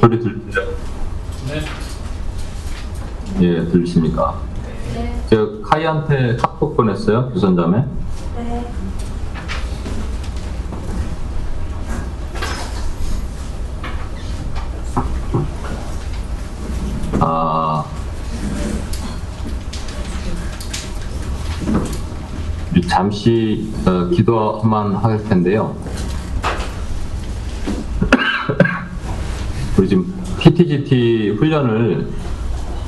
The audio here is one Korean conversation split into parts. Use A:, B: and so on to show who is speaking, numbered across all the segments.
A: 소리 들리죠?
B: 네.
A: 예, 들리십니까?
C: 네.
A: 제가 카이한테 카톡 보냈어요, 유선자매.
C: 네.
A: 아. 잠시 어, 기도만 할 텐데요. 우리 지금 PTGT 훈련을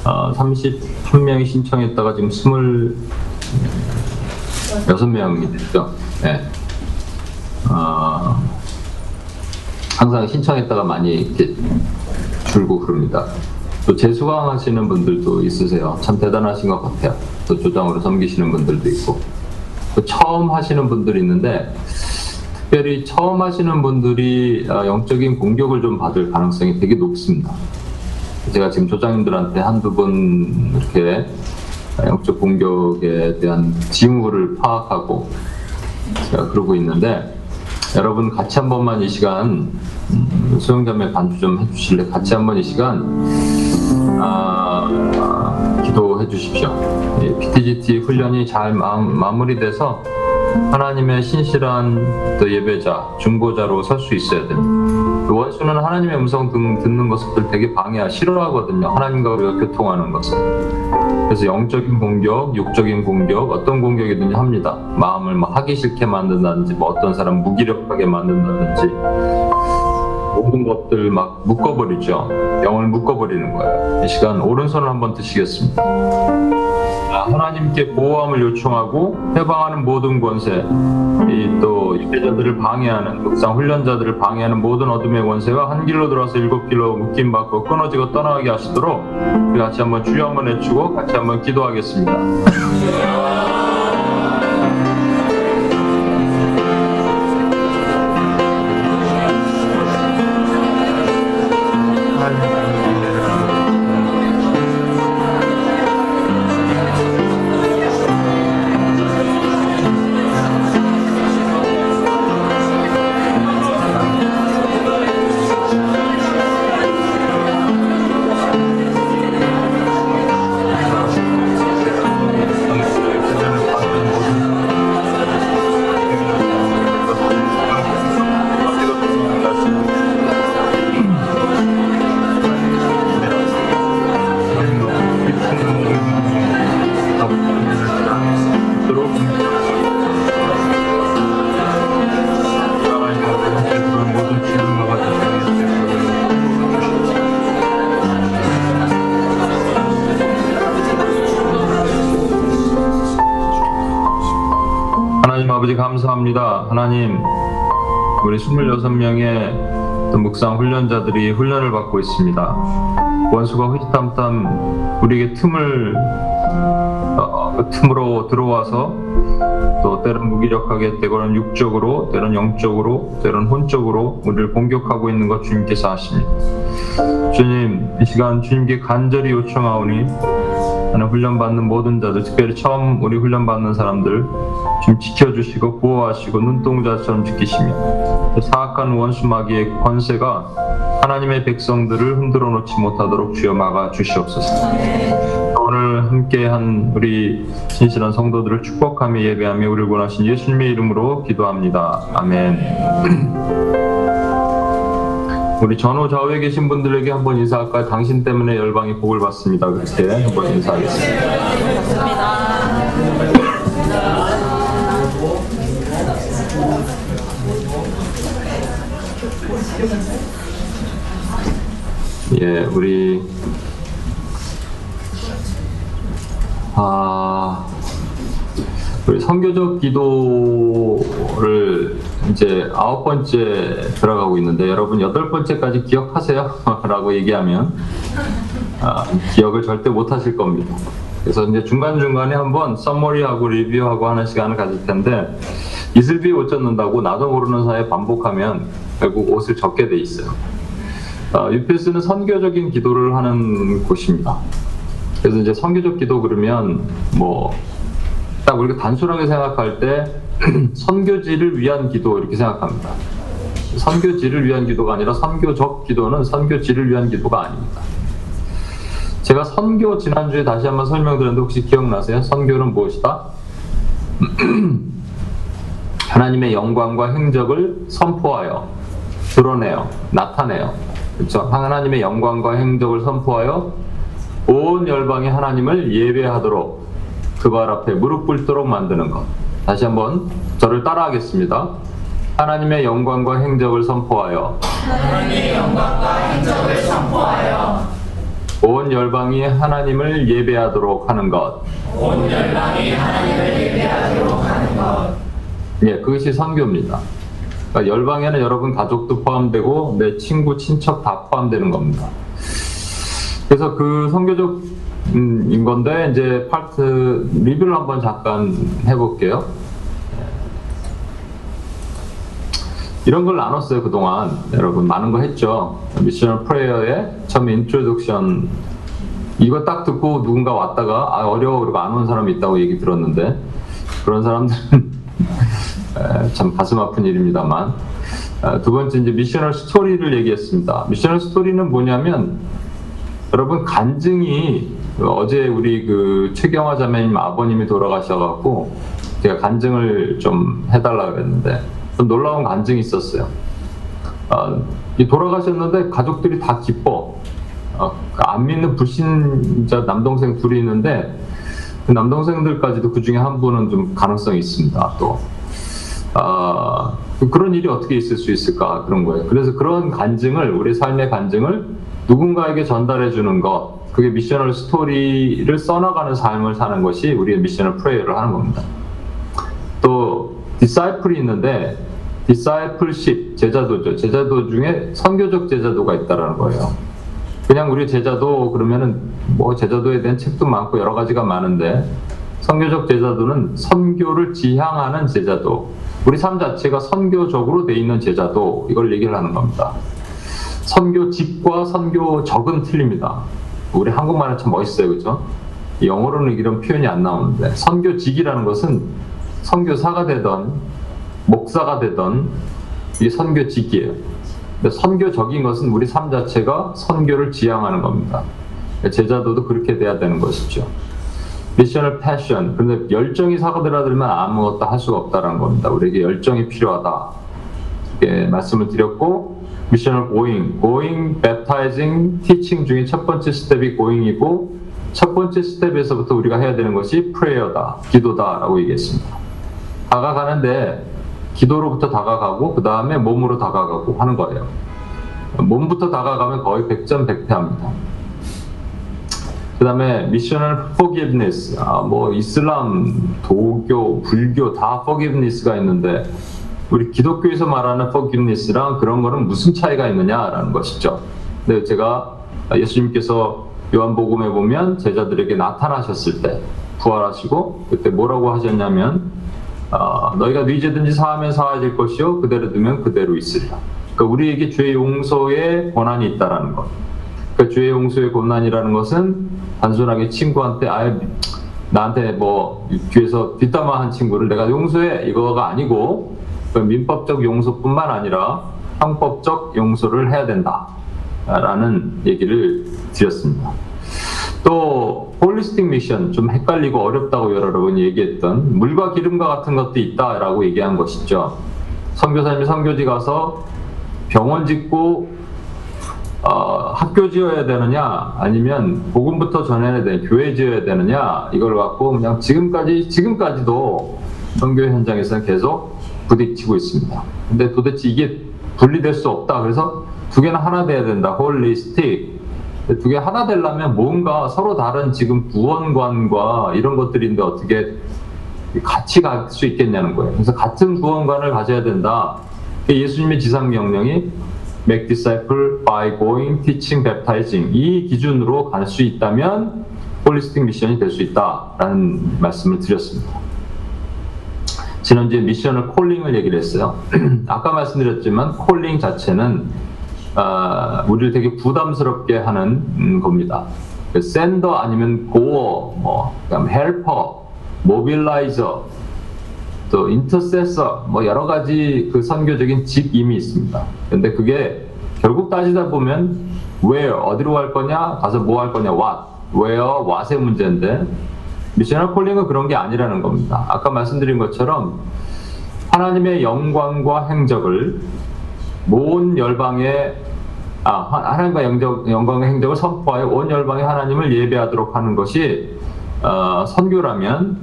A: 어, 31명이 신청했다가 지금 26명이 됐죠. 네. 어, 항상 신청했다가 많이 이렇게 줄고 그럽니다. 또 재수강 하시는 분들도 있으세요. 참 대단하신 것 같아요. 또 조장으로 섬기시는 분들도 있고. 또 처음 하시는 분들이 있는데, 특별히 처음 하시는 분들이 어, 영적인 공격을 좀 받을 가능성이 되게 높습니다. 제가 지금 조장님들한테 한두 번 이렇게 영적 공격에 대한 징후를 파악하고 제가 그러고 있는데, 여러분 같이 한 번만 이 시간 음, 수영자매 반주 좀 해주실래? 같이 한 번 이 시간 아, 아, 기도해 주십시오. 이 PTGT 훈련이 잘 마, 마무리돼서 하나님의 신실한 또 예배자, 중보자로 설 수 있어야 됩니다. 그 원수는 하나님의 음성 듣, 듣는 것을 되게 방해하, 싫어하거든요. 하나님과 우리가 교통하는 것을. 그래서 영적인 공격, 육적인 공격, 어떤 공격이든지 합니다. 마음을 막 하기 싫게 만든다든지, 뭐 어떤 사람 무기력하게 만든다든지, 모든 것들 막 묶어버리죠. 영을 묶어버리는 거예요. 이 시간 오른손을 한번 드시겠습니다. 아, 하나님께 보호함을 요청하고 해방하는 모든 권세, 이또 예배자들을 방해하는 묵상 훈련자들을 방해하는 모든 어둠의 권세가 한 길로 들어서 일곱 길로 묶임 받고 끊어지고 떠나게 하시도록 같이 한번 주여 한번 해주고 같이 한번 기도하겠습니다. 하나님, 우리 26명의 또 묵상 훈련자들이 훈련을 받고 있습니다. 원수가 흐지탐탐 우리에게 틈을 어, 그 틈으로 들어와서 또 때론 무기력하게 때로는 육적으로 때로는 영적으로 때로는 혼적으로 우리를 공격하고 있는 것 주님께서 아십니다. 주님 이 시간 주님께 간절히 요청하오니 하는 훈련받는 모든 자들 특별히 처음 우리 훈련받는 사람들 좀 지켜주시고 보호하시고 눈동자처럼 지키시며 또 사악한 원수 마귀의 권세가 하나님의 백성들을 흔들어 놓지 못하도록 주여 막아 주시옵소서. 오늘 함께한 우리 신실한 성도들을 축복하며 예배하며 우리를 원하신 예수님의 이름으로 기도합니다. 아멘. 우리 전후 좌우에 계신 분들에게 한번 인사할까요? 당신 때문에 열방이 복을 받습니다. 그렇게 한번 인사하겠습니다. 예, 우리 아 우리 선교적 기도를 이제 아홉 번째 들어가고 있는데 여러분 여덟 번째까지 기억하세요?라고 얘기하면 아, 기억을 절대 못 하실 겁니다. 그래서 이제 중간 중간에 한번 썸머리하고 리뷰하고 하는 시간을 가질 텐데 이슬비 옷 젖는다고 나도 모르는 사이에 반복하면 결국 옷을 젖게 돼 있어요. 어, UPS는 선교적인 기도를 하는 곳입니다. 그래서 이제 선교적 기도 그러면 뭐 딱 우리가 단순하게 생각할 때 선교지를 위한 기도 이렇게 생각합니다. 선교지를 위한 기도가 아니라 선교적 기도는 선교지를 위한 기도가 아닙니다. 제가 선교 지난주에 다시 한번 설명드렸는데 혹시 기억나세요? 선교는 무엇이다? 하나님의 영광과 행적을 선포하여 드러내요. 나타내요. 그렇죠? 하나님의 영광과 행적을 선포하여 온 열방이 하나님을 예배하도록 그 발 앞에 무릎 꿇도록 만드는 것. 다시 한번 저를 따라하겠습니다. 하나님의 영광과 행적을 선포하여
B: 하나님의 영광과 행적을 선포하여
A: 온 열방이 하나님을 예배하도록 하는 것.
B: 온 열방이 하나님을 예배하도록 하는 것.
A: 예, 그것이 선교입니다. 그러니까 열방에는 여러분 가족도 포함되고 내 친구, 친척 다 포함되는 겁니다. 그래서 그 선교적 음, 인 건데 이제 파트 리뷰를 한번 잠깐 해볼게요. 이런 걸 나눴어요 그동안 여러분 많은 거 했죠. missional prayer의 처음 introduction 이거 딱 듣고 누군가 왔다가 아 어려워 그리고 안 온 사람이 있다고 얘기 들었는데 그런 사람들은 에, 참 가슴 아픈 일입니다만 에, 두 번째 이제 missional story를 얘기했습니다. missional story는 뭐냐면 여러분 간증이 어제 우리 그 최경화 자매님 아버님이 돌아가셔갖고 제가 간증을 좀 해달라 그랬는데 좀 놀라운 간증이 있었어요. 어, 이 돌아가셨는데 가족들이 다 기뻐. 어, 안 믿는 불신자 남동생 둘이 있는데 그 남동생들까지도 그 중에 한 분은 좀 가능성이 있습니다. 또 아, 그런 일이 어떻게 있을 수 있을까 그런 거예요. 그래서 그런 간증을 우리 삶의 간증을 누군가에게 전달해 주는 것 그게 missional story를 써나가는 삶을 사는 것이 우리의 missional prayer를 하는 겁니다. 또 디사이플이 있는데 디사이플십 제자도죠. 제자도 중에 선교적 제자도가 있다라는 거예요. 그냥 우리 제자도 그러면은 뭐 제자도에 대한 책도 많고 여러 가지가 많은데 선교적 제자도는 선교를 지향하는 제자도. 우리 삶 자체가 선교적으로 돼 있는 제자도 이걸 얘기를 하는 겁니다. 선교직과 선교적은 틀립니다. 우리 한국말은 참 멋있어요, 그죠? 영어로는 이런 표현이 안 나오는데 선교직이라는 것은 선교사가 되던 목사가 되던 이게 선교직이에요. 선교적인 것은 우리 삶 자체가 선교를 지향하는 겁니다. 제자도도 그렇게 돼야 되는 것이죠. missional passion. 그런데 열정이 사그라들면 아무것도 할 수가 없다는 겁니다. 우리에게 열정이 필요하다. 이렇게 말씀을 드렸고, missional going, going, baptizing, teaching 중에 첫 번째 스텝이 going이고, 첫 번째 스텝에서부터 우리가 해야 되는 것이 prayer다, 기도다라고 얘기했습니다. 다가가는데, 기도로부터 다가가고, 그 다음에 몸으로 다가가고 하는 거예요. 몸부터 다가가면 거의 100점 100패합니다. 그 다음에 미셔널 forgiveness, 아, 뭐 이슬람, 도교, 불교 다 forgiveness가 있는데 우리 기독교에서 말하는 forgiveness랑 그런 거는 무슨 차이가 있느냐라는 것이죠. 근데 제가 예수님께서 요한복음에 보면 제자들에게 나타나셨을 때 부활하시고 그때 뭐라고 하셨냐면 어, 너희가 네 죄든지 사하면 사하질 것이요 그대로 두면 그대로 있으리라. 그러니까 우리에게 죄 용서의 권한이 있다라는 것. 그러니까 죄 용서의 권한이라는 것은 단순하게 친구한테 아예 나한테 뭐 뒤에서 뒷담화한 친구를 내가 용서해 이거가 아니고 그 민법적 용서뿐만 아니라 형법적 용서를 해야 된다라는 얘기를 드렸습니다. 또 홀리스틱 미션 좀 헷갈리고 어렵다고 여러 번 얘기했던 물과 기름과 같은 것도 있다라고 얘기한 것이죠. 선교사님이 선교지 가서 병원 짓고 어, 학교 지어야 되느냐 아니면 복음부터 전해야 되는 교회 지어야 되느냐 이걸 갖고 그냥 지금까지 지금까지도 선교 현장에서는 계속 부딪히고 있습니다. 근데 도대체 이게 분리될 수 없다. 그래서 두 개는 하나 돼야 된다. 홀리스틱. 두 개 하나 되려면 뭔가 서로 다른 지금 구원관과 이런 것들인데 어떻게 같이 갈 수 있겠냐는 거예요. 그래서 같은 구원관을 가져야 된다. 예수님의 지상 명령이 make disciple by going, teaching, baptizing 이 기준으로 갈 수 있다면 holistic mission이 될 수 있다라는 말씀을 드렸습니다. 지난주에 missional calling을 얘기를 했어요. 아까 말씀드렸지만 calling 자체는 어, 우리를 되게 부담스럽게 하는 음, 겁니다. sender 아니면 goer, 뭐, 그다음 helper, mobilizer 또 intercessor 뭐 여러 가지 그 선교적인 직임이 있습니다. 근데 그게 결국 따지다 보면 where 어디로 갈 거냐 가서 뭐 할 거냐 what where what의 문제인데 미셔널 콜링은 그런 게 아니라는 겁니다. 아까 말씀드린 것처럼 하나님의 영광과 행적을 온 열방에 아, 하- 하나님과 영적, 영광의 행적을 선포하여 온 열방의 하나님을 예배하도록 하는 것이 어, 선교라면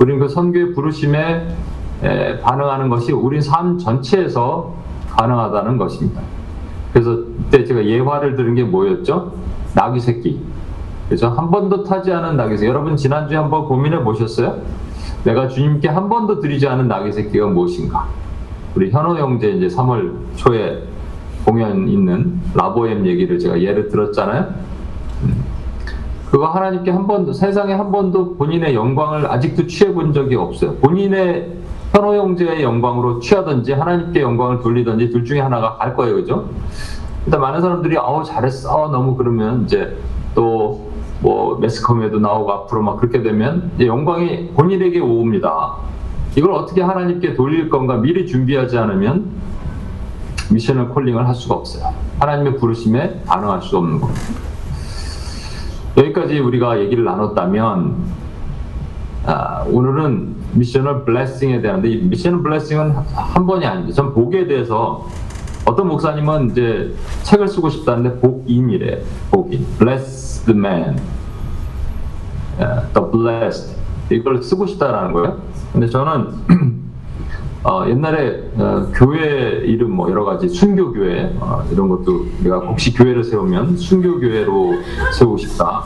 A: 우리는 그 선교의 부르심에 에, 반응하는 것이 우리 삶 전체에서 가능하다는 것입니다. 그래서 그때 제가 예화를 들은 게 뭐였죠? 나귀 새끼. 그래서 한 번도 타지 않은 나귀 새끼. 여러분 지난주에 한번 고민해 보셨어요? 내가 주님께 한 번도 드리지 않은 나귀 새끼가 무엇인가? 우리 현호 형제 이제 3월 초에 공연 있는 라보엠 얘기를 제가 예를 들었잖아요. 음. 그거 하나님께 한 번도 세상에 한 번도 본인의 영광을 아직도 취해 본 적이 없어요. 본인의 현호 형제의 영광으로 취하든지 하나님께 영광을 돌리든지 둘 중에 하나가 갈 거예요, 그죠? 일단 많은 사람들이 아우 잘했어 너무 그러면 이제 또 뭐 매스컴에도 나오고 앞으로 막 그렇게 되면 영광이 본인에게 오옵니다. 이걸 어떻게 하나님께 돌릴 건가 미리 준비하지 않으면 미션을 콜링을 할 수가 없어요. 하나님의 부르심에 반응할 수 없는 겁니다. 여기까지 우리가 얘기를 나눴다면 아, 오늘은 미셔널 블레싱에 대한데 이 미셔널 블레싱은 한 번이 아니죠. 전 복에 대해서 어떤 목사님은 이제 책을 쓰고 싶다는데 복인이래. 복인. Bless the man. 아, the blessed. 이걸 쓰고 싶다라는 거예요. 근데 저는 어, 옛날에 어, 교회 이름 뭐 여러 가지 순교 교회 어, 이런 것도 내가 혹시 교회를 세우면 순교 교회로 세우고 싶다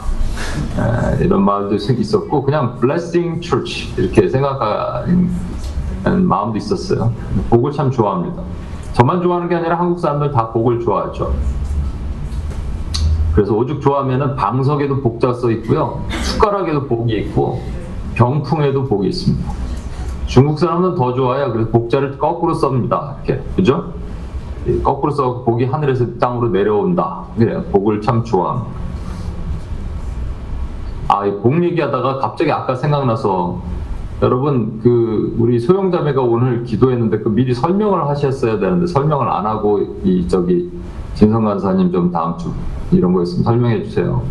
A: 에, 이런 있- 있었고 그냥 blessing church 이렇게 생각하는 마음도 있었어요. 복을 참 좋아합니다. 저만 좋아하는 게 아니라 한국 사람들 다 복을 좋아하죠. 그래서 오죽 좋아하면은 방석에도 복자 써 있고요, 숟가락에도 복이 있고 병풍에도 복이 있습니다. 중국 사람은 더 좋아요. 그래서 복자를 거꾸로 썹니다. 이렇게 그죠? 이 거꾸로 써 복이 하늘에서 땅으로 내려온다. 그래요. 복을 참 좋아합니다. 아, 이복 얘기하다가 갑자기 아까 생각나서 여러분 그 우리 소영자매가 오늘 기도했는데 그 미리 설명을 하셨어야 되는데 설명을 안 하고 이 저기 진성 간사님 좀 다음 주 이런 거 있으면 설명해 주세요.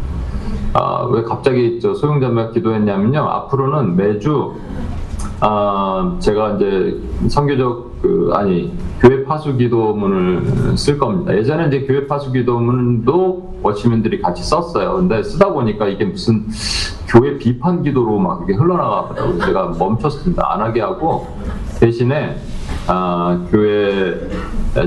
A: 아, 왜 갑자기 저 소영자매가 기도했냐면요. 앞으로는 매주 아, 제가 이제 선교적 그 아니 교회 파수 기도문을 쓸 겁니다. 예전에 이제 교회 파수 기도문도 워치맨들이 같이 썼어요. 근데 쓰다 보니까 이게 무슨 교회 비판 기도로 막 이게 흘러나가더라고요. 제가 멈췄습니다. 안 하게 하고 대신에 아, 교회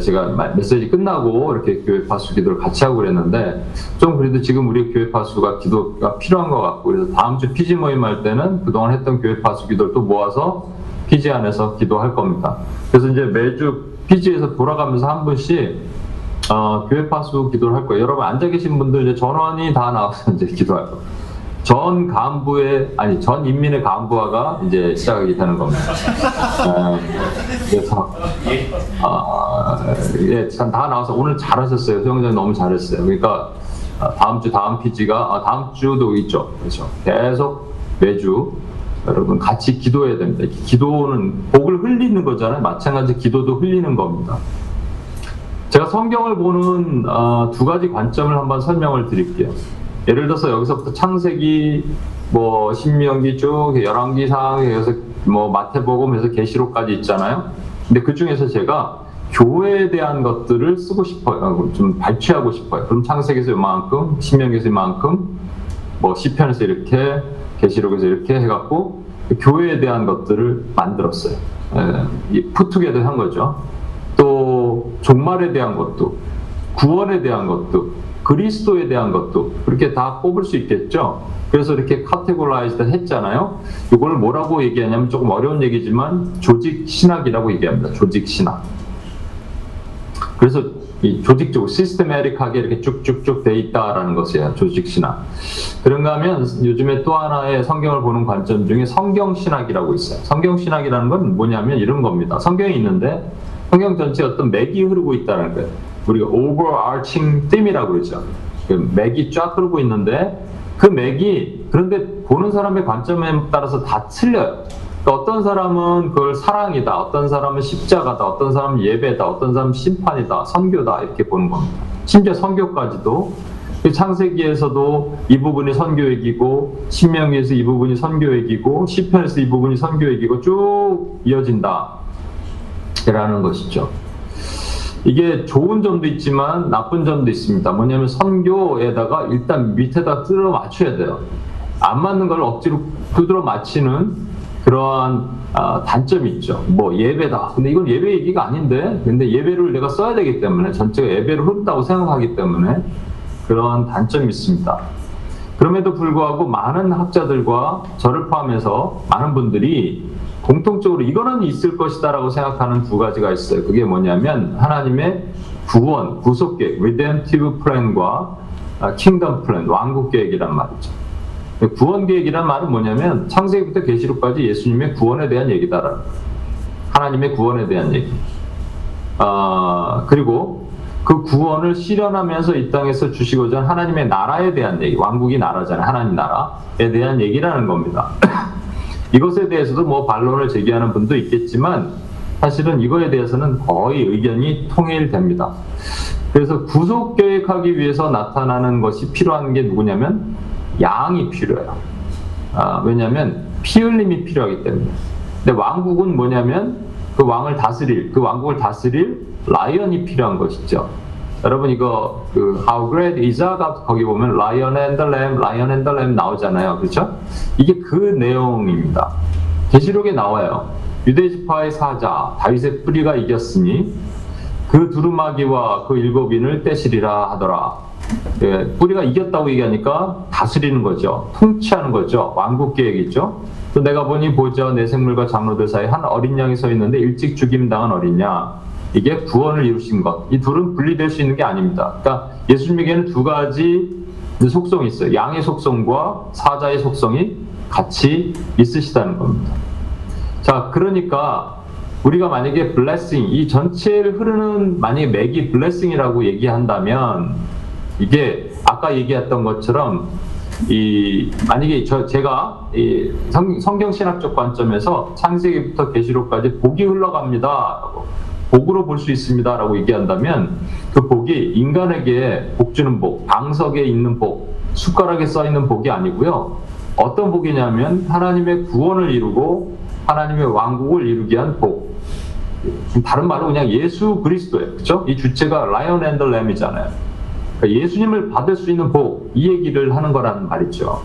A: 제가 마- 메시지 끝나고 이렇게 교회 파수 기도를 같이 하고 그랬는데 좀 그래도 지금 우리 교회 파수가 기도가 필요한 것 같고 그래서 다음 주 피지 모임 할 때는 그동안 했던 교회 파수 기도를 또 모아서 피지 안에서 기도할 겁니다. 그래서 이제 매주 피지에서 돌아가면서 한 분씩 어, 교회 파수 기도를 할 거예요. 여러분 앉아 계신 분들 이제 전원이 다 나와서 이제 기도할 거예요. 전 간부의 아니 전 인민의 간부화가 이제 시작이 되는 겁니다. 어, 그래서 아, 예, 참다 나와서 오늘 잘하셨어요. 소영장님 너무 잘했어요. 그러니까 아, 다음 주 다음 PG가 아, 다음 주도 있죠. 그렇죠. 계속 매주 여러분 같이 기도해야 됩니다. 기도는 복을 흘리는 거잖아요. 마찬가지 기도도 흘리는 겁니다. 제가 성경을 보는 아, 두 가지 관점을 한번 설명을 드릴게요. 예를 들어서 여기서부터 창세기, 뭐 신명기 쭉 열왕 기상, 여기서 뭐 마태복음에서 계시록까지 있잖아요. 근데 그 중에서 제가 교회에 대한 것들을 쓰고 싶어요. 좀 발췌하고 싶어요. 그럼 창세기에서 이만큼, 신명기에서 이만큼, 뭐 시편에서 이렇게, 계시록에서 이렇게 해갖고 교회에 대한 것들을 만들었어요. 예, put together 한 거죠. 또 종말에 대한 것도 구원에 대한 것도 그리스도에 대한 것도 그렇게 다 뽑을 수 있겠죠. 그래서 이렇게 categorized 했잖아요. 이걸 뭐라고 얘기하냐면 조금 어려운 얘기지만 조직 신학이라고 얘기합니다. 조직 신학. 그래서 이 조직적으로 시스테메릭하게 이렇게 쭉쭉쭉 돼 있다라는 것이에요. 조직 신학. 그런가 하면 요즘에 또 하나의 성경을 보는 관점 중에 성경 신학이라고 있어요. 성경 신학이라는 건 뭐냐면 이런 겁니다. 성경이 있는데 성경 전체에 어떤 맥이 흐르고 있다는 거예요. 우리가 overarching theme이라고 그러죠. 그 맥이 쫙 흐르고 있는데 그 맥이 그런데 보는 사람의 관점에 따라서 다 틀려요. 그러니까 어떤 사람은 그걸 사랑이다, 어떤 사람은 십자가다, 어떤 사람은 예배다, 어떤 사람은 심판이다, 선교다 이렇게 보는 겁니다. 심지어 선교까지도 그 창세기에서도 이 부분이 선교얘기고 신명기에서 이 부분이 선교얘기고 시편에서 이 부분이 선교얘기고 쭉 이어진다. 라는 것이죠. 이게 좋은 점도 있지만 나쁜 점도 있습니다. 뭐냐면 선교에다가 일단 밑에다 뜯어 맞춰야 돼요. 안 맞는 걸 억지로 두드러 맞히는 그러한 아, 단점이 있죠. 뭐 예배다. 근데 이건 예배 얘기가 아닌데, 근데 예배를 내가 써야 되기 때문에 전체가 예배를 흐른다고 생각하기 때문에 그러한 단점이 있습니다. 그럼에도 불구하고 많은 학자들과 저를 포함해서 많은 분들이 공통적으로 이거는 있을 것이다라고 생각하는 두 가지가 있어요. 그게 뭐냐면 하나님의 구원, 구속 계획, redemptive plan과 아, kingdom plan, 왕국 계획이란 말이죠. 구원 계획이란 말은 뭐냐면 창세기부터 계시록까지 예수님의 구원에 대한 얘기다라는 하나님의 구원에 대한 얘기. 아 그리고 그 구원을 실현하면서 이 땅에서 주시고자 한 하나님의 나라에 대한 얘기, 왕국이 나라잖아요. 하나님 나라에 대한 얘기라는 겁니다. 이것에 대해서도 뭐 반론을 제기하는 분도 있겠지만 사실은 이거에 대해서는 거의 의견이 통일됩니다. 그래서 구속 계획하기 위해서 나타나는 것이 필요한 게 누구냐면 양이 필요해요. 아, 왜냐하면 피 흘림이 필요하기 때문에. 근데 왕국은 뭐냐면 그 왕을 다스릴 그 왕국을 다스릴 라이언이 필요한 것이죠. 여러분 이거 그 How Great is God 거기 보면 Lion and the Lamb, Lion and the Lamb 나오잖아요, 그렇죠? 이게 그 내용입니다. 계시록에 나와요. 유대 지파의 사자 다윗의 뿌리가 이겼으니 그 두루마기와 그 일곱인을 떼시리라 하더라. 예, 뿌리가 이겼다고 얘기하니까 다스리는 거죠. 통치하는 거죠. 왕국 계획이죠. 또 내가 보니 보자 내 생물과 장로들 사이 한 어린 양이 서 있는데 일찍 죽임 당한 어린 양. 이게 구원을 이루신 것. 이 둘은 분리될 수 있는 게 아닙니다. 그러니까 예수님에게는 두 가지 속성이 있어요. 양의 속성과 사자의 속성이 같이 있으시다는 겁니다. 자, 그러니까 우리가 만약에 블레싱, 이 전체를 흐르는 만약에 맥이 블레싱이라고 얘기한다면 이게 아까 얘기했던 것처럼 이 만약에 저 제가 이 성, 성경 신학적 관점에서 창세기부터 계시록까지 복이 흘러갑니다라고 복으로 볼 수 있습니다라고 얘기한다면 그 복이 인간에게 복 주는 복, 방석에 있는 복, 숟가락에 써 있는 복이 아니고요. 어떤 복이냐면 하나님의 구원을 이루고 하나님의 왕국을 이루기 위한 복. 다른 말로 그냥 예수 그리스도예요. 그렇죠? 이 주체가 라이언 앤더 램이잖아요. 그러니까 예수님을 받을 수 있는 복, 이 얘기를 하는 거라는 말이죠.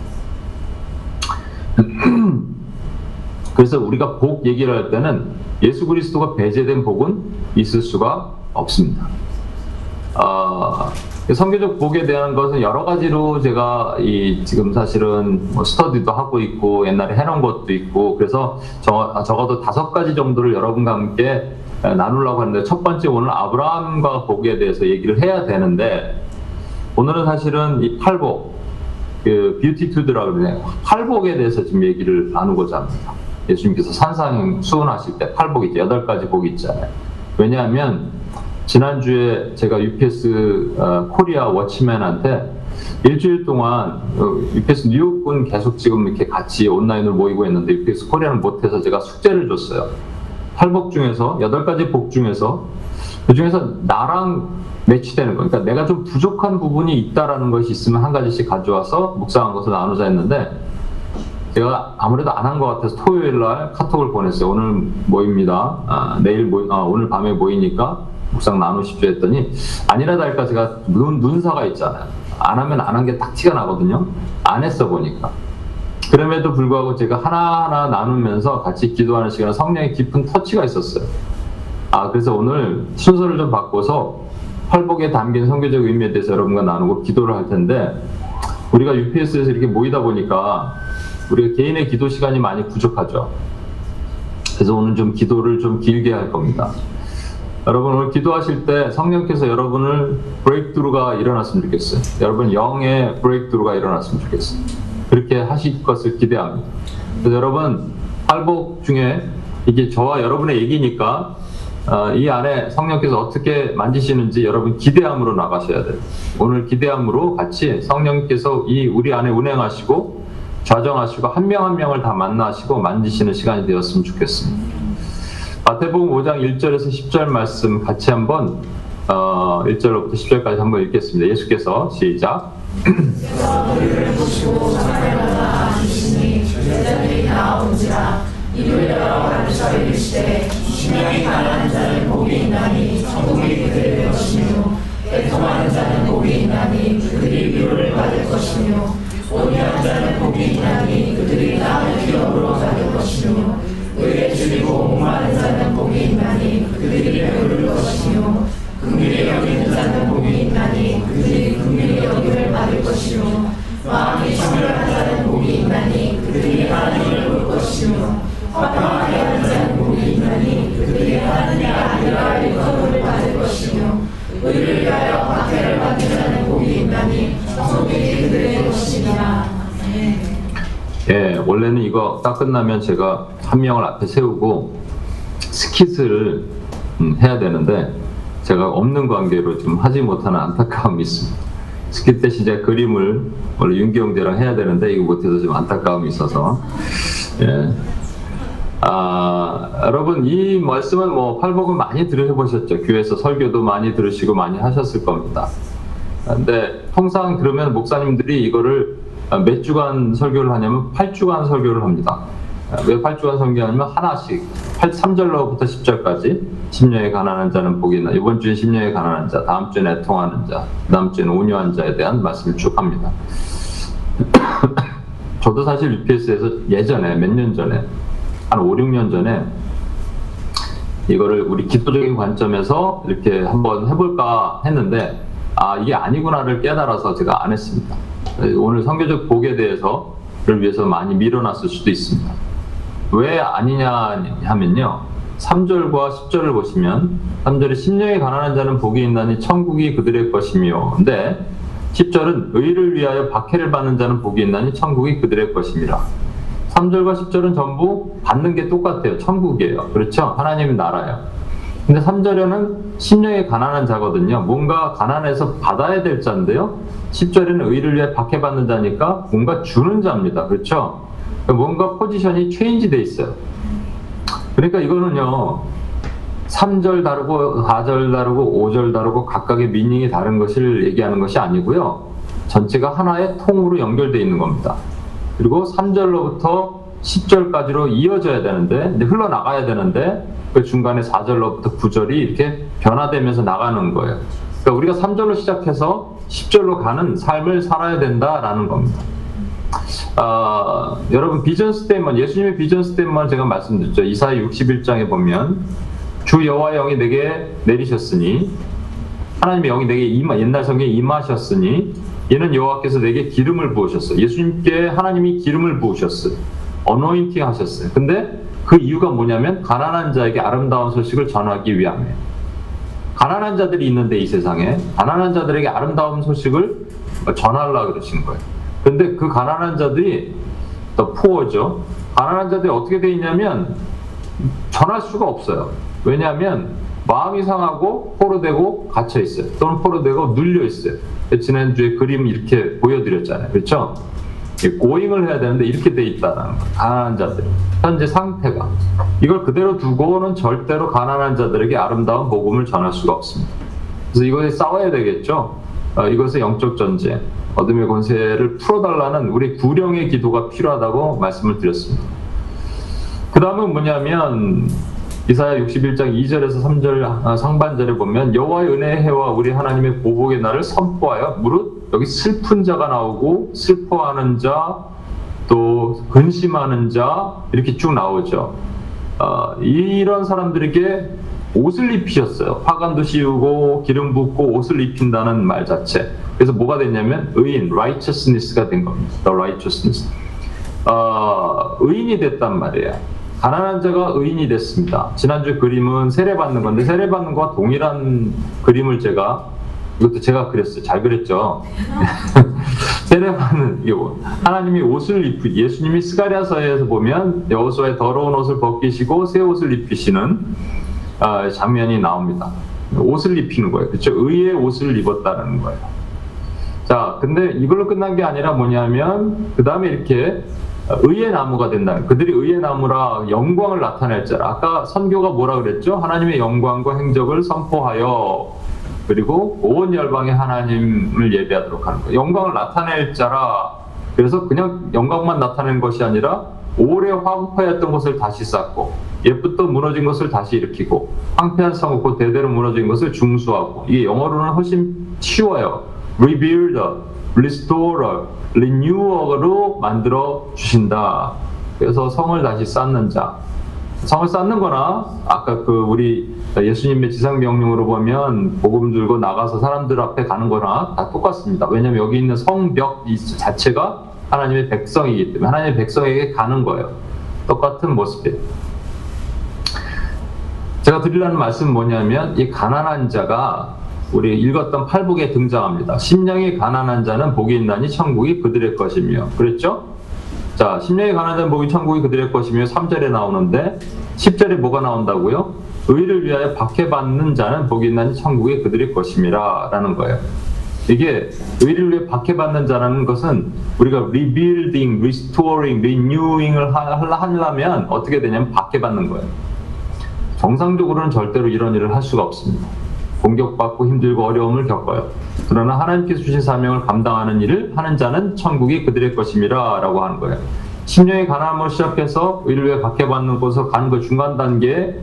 A: 그래서 우리가 복 얘기를 할 때는 예수 그리스도가 배제된 복은 있을 수가 없습니다. 어, 성교적 복에 대한 것은 여러 가지로 제가 이 지금 사실은 뭐 스터디도 하고 있고 옛날에 해놓은 것도 있고 그래서 저, 적어도 다섯 가지 정도를 여러분과 함께 나누려고 하는데 첫 번째 오늘 아브라함과 복에 대해서 얘기를 해야 되는데 오늘은 사실은 이 팔복 그 Beatitude라고 그러네요 팔복에 대해서 지금 얘기를 나누고자 합니다. 예수님께서 산상 수훈하실 때 팔복 있죠 여덟 가지 복이 있잖아요. 왜냐하면 지난주에 제가 UPS 어, 코리아 Watchman한테 일주일 동안 어, UPS 뉴욕은 계속 지금 이렇게 같이 온라인으로 모이고 있는데 UPS 코리아는 못해서 제가 숙제를 줬어요. 팔복 중에서 여덟 가지 복 중에서 그 중에서 나랑 매치되는 거. 그러니까 내가 좀 부족한 부분이 있다라는 것이 있으면 한 가지씩 가져와서 묵상한 것을 나누자 했는데 제가 아무래도 안 한 것 같아서 토요일 날 카톡을 보냈어요. 오늘 모입니다. 아, 내일 모, 아, 오늘 밤에 모이니까 묵상 나누십시오 했더니 아니라 달까 제가 눈, 눈사가 있잖아요. 안 하면 안 한 게 딱 티가 나거든요. 안 했어 보니까. 그럼에도 불구하고 제가 하나하나 나누면서 같이 기도하는 시간에 성령의 깊은 터치가 있었어요. 아, 그래서 오늘 순서를 좀 바꿔서 팔복에 담긴 성교적 의미에 대해서 여러분과 나누고 기도를 할 텐데 우리가 UPS에서 이렇게 모이다 보니까 우리가 개인의 기도 시간이 많이 부족하죠. 그래서 오늘 좀 기도를 좀 길게 할 겁니다. 여러분 오늘 기도하실 때 성령께서 여러분을 브레이크드루가 일어났으면 좋겠어요. 여러분 영의 브레이크드루가 일어났으면 좋겠어요. 그렇게 하실 것을 기대합니다. 그래서 여러분 팔복 중에 이게 저와 여러분의 얘기니까 어, 이 안에 성령께서 어떻게 만지시는지 여러분 기대함으로 나가셔야 돼요. 오늘 기대함으로 같이 성령께서 이 우리 안에 운행하시고 좌정하시고 한명한 명을 다 만나시고 만지시는 시간이 되었으면 좋겠습니다. 마태복음 5장 1절에서 10절 말씀 같이 한번 어, 1절부터 10절까지 한번 읽겠습니다. 예수께서 시작.
B: 온유한 자는 복이 있나니 그들이 땅을 기업으로 가질 것이며 의에 줄이고 목마른 자는 복이 있나니 그들이 배부를 것이며 긍휼히 여기는 자는 복이 있나니 그들이 긍휼히 여김을 받을 것이요 마음이 청결한 자는 복이 있나니 그들이 하나님을 볼 것이요 화평하게 하는 자는 복이 있나니 그들이 하나님의 아들과 일거를 받을 것이요 의를 위하여 박해를 받는 자는
A: 예, 원래는 이거 딱 끝나면 제가 한 명을 앞에 세우고 스킷을 음, 해야 되는데 제가 없는 관계로 좀 하지 못하는 안타까움이 있습니다. 스킷 대신 제가 그림을 원래 윤기 형제랑 해야 되는데 이거 못해서 좀 안타까움이 있어서 예. 아, 여러분 이 말씀은 뭐 팔복은 많이 들으셔보셨죠. 교회에서 설교도 많이 들으시고 많이 하셨을 겁니다. 근데 통상 그러면 목사님들이 이거를 몇 주간 설교를 하냐면 8주간 설교를 합니다. 왜 8주간 설교하냐면 하나씩 8, 3절로부터 10절까지 10년에 가난한 자는 복이 있나 이번 주에 10년에 가난한 자 다음 주에 애통하는 자 다음 주에는 온유한 자에 대한 말씀을 쭉 합니다. 저도 사실 UPS에서 예전에 몇 년 전에 한 5, 6년 전에 이거를 우리 기도적인 관점에서 이렇게 한번 해볼까 했는데 아 이게 아니구나를 깨달아서 제가 안 했습니다. 오늘 성교적 복에 대해서를 위해서 많이 밀어놨을 수도 있습니다. 왜 아니냐 하면요. 3절과 10절을 보시면 3절에 심령이 가난한 자는 복이 있나니 천국이 그들의 것이며 근데 10절은 의를 위하여 박해를 받는 자는 복이 있나니 천국이 그들의 것입니다. 3절과 10절은 전부 받는 게 똑같아요. 천국이에요. 그렇죠? 하나님의 나라예요. 근데 3절에는 심령이 가난한 자거든요. 뭔가 가난해서 받아야 될 자인데요. 10절에는 의를 위해 박해받는 자니까 뭔가 주는 자입니다. 그렇죠? 뭔가 포지션이 체인지 돼 있어요. 그러니까 이거는요. 3절 다르고 4절 다르고 5절 다르고 각각의 미닝이 다른 것을 얘기하는 것이 아니고요. 전체가 하나의 통으로 연결되어 있는 겁니다. 그리고 3절로부터 10절까지로 이어져야 되는데 흘러나가야 되는데 그 중간에 4절로부터 9절이 이렇게 변화되면서 나가는 거예요. 그러니까 우리가 3절로 시작해서 10절로 가는 삶을 살아야 된다라는 겁니다. 아, 여러분 vision statement 예수님의 vision statement 제가 말씀드렸죠. 이사야 61장에 보면 주 여호와의 영이 내게 내리셨으니 하나님의 영이 내게 임하 옛날 성경에 임하셨으니 이는 여호와께서 내게 기름을 부으셨어요. 예수님께 하나님이 기름을 부으셨어요. 어노인팅 하셨어요. 근데 그 이유가 뭐냐면 가난한 자에게 아름다운 소식을 전하기 위함이에요. 가난한 자들이 있는데 이 세상에 가난한 자들에게 아름다운 소식을 전하려고 그러신 거예요. 근데 그 가난한 자들이 더 푸어죠. 가난한 자들이 어떻게 돼 있냐면 전할 수가 없어요. 왜냐하면 마음이 상하고 포로되고 갇혀 있어요. 또는 포로되고 눌려 있어요. 지난주에 그림 이렇게 보여드렸잖아요. 그렇죠? 고잉을 해야 되는데 이렇게 돼 있다는 거. 가난한 자들 현재 상태가 이걸 그대로 두고는 절대로 가난한 자들에게 아름다운 복음을 전할 수가 없습니다. 그래서 이것에 싸워야 되겠죠. 어, 이것의 영적 전쟁, 어둠의 권세를 풀어달라는 우리 구령의 기도가 필요하다고 말씀을 드렸습니다. 그 다음은 뭐냐면 이사야 61장 2절에서 3절 상반절에 보면 여호와의 은혜의 해와 우리 하나님의 보복의 날을 선포하여 무릇 여기 슬픈 자가 나오고 슬퍼하는 자, 또 근심하는 자 이렇게 쭉 나오죠. 어, 이런 사람들에게 옷을 입히셨어요. 화관도 씌우고 기름 붓고 옷을 입힌다는 말 자체. 그래서 뭐가 됐냐면 의인, righteousness가 된 겁니다. The righteousness. 어, 의인이 됐단 말이에요. 가난한 자가 의인이 됐습니다. 지난주 그림은 세례받는 건데 세례받는 것과 동일한 그림을 제가 이것도 제가 그렸어요. 잘 그렸죠. 세례받는 이거 하나님이 옷을 입히 예수님이 스가랴서에서 보면 여호수아의 더러운 옷을 벗기시고 새 옷을 입히시는 아, 장면이 나옵니다. 옷을 입히는 거예요. 그렇죠? 의의 옷을 입었다는 거예요. 자, 근데 이걸로 끝난 게 아니라 뭐냐면 그 다음에 이렇게 의의 나무가 된다. 그들이 의의 나무라 영광을 나타낼 자라. 아까 선교가 뭐라 그랬죠? 하나님의 영광과 행적을 선포하여 그리고 온 열방의 하나님을 예배하도록 하는 거. 영광을 나타낼 자라. 그래서 그냥 영광만 나타내는 것이 아니라 오래 황폐했던 것을 다시 쌓고 옛부터 무너진 것을 다시 일으키고 황폐한 성읍고 대대로 무너진 것을 중수하고 이게 영어로는 훨씬 쉬워요. rebuilder, restorer, renewer로 만들어 주신다. 그래서 성을 다시 쌓는 자. 성을 쌓는 거나 아까 그 우리 예수님의 지상 명령으로 보면 복음 들고 나가서 사람들 앞에 가는 거나 다 똑같습니다. 왜냐하면 여기 있는 성벽 이 자체가 하나님의 백성이기 때문에 하나님의 백성에게 가는 거예요. 똑같은 모습이에요. 제가 드리려는 말씀은 뭐냐면 이 가난한 자가 우리 읽었던 팔복에 등장합니다. 심령이 가난한 자는 복이 있나니 천국이 그들의 것이며 그랬죠? 자, 심령이 자는 복이 천국이 그들의 것이며 3절에 나오는데 10절에 뭐가 나온다고요? 의를 위하여 박해받는 자는 복이 있나니 천국이 그들의 것임이라 라는 거예요. 이게 의를 위해 박해받는 자라는 것은 우리가 rebuilding, restoring, renewing을 하려면 어떻게 되냐면 박해받는 거예요. 정상적으로는 절대로 이런 일을 할 수가 없습니다. 공격받고 힘들고 어려움을 겪어요. 그러나 하나님께서 주신 사명을 감당하는 일을 하는 자는 천국이 그들의 것임이라 라고 하는 거예요. 심령의 가난함을 시작해서 의를 박해받는 곳으로 가는 그 중간 단계에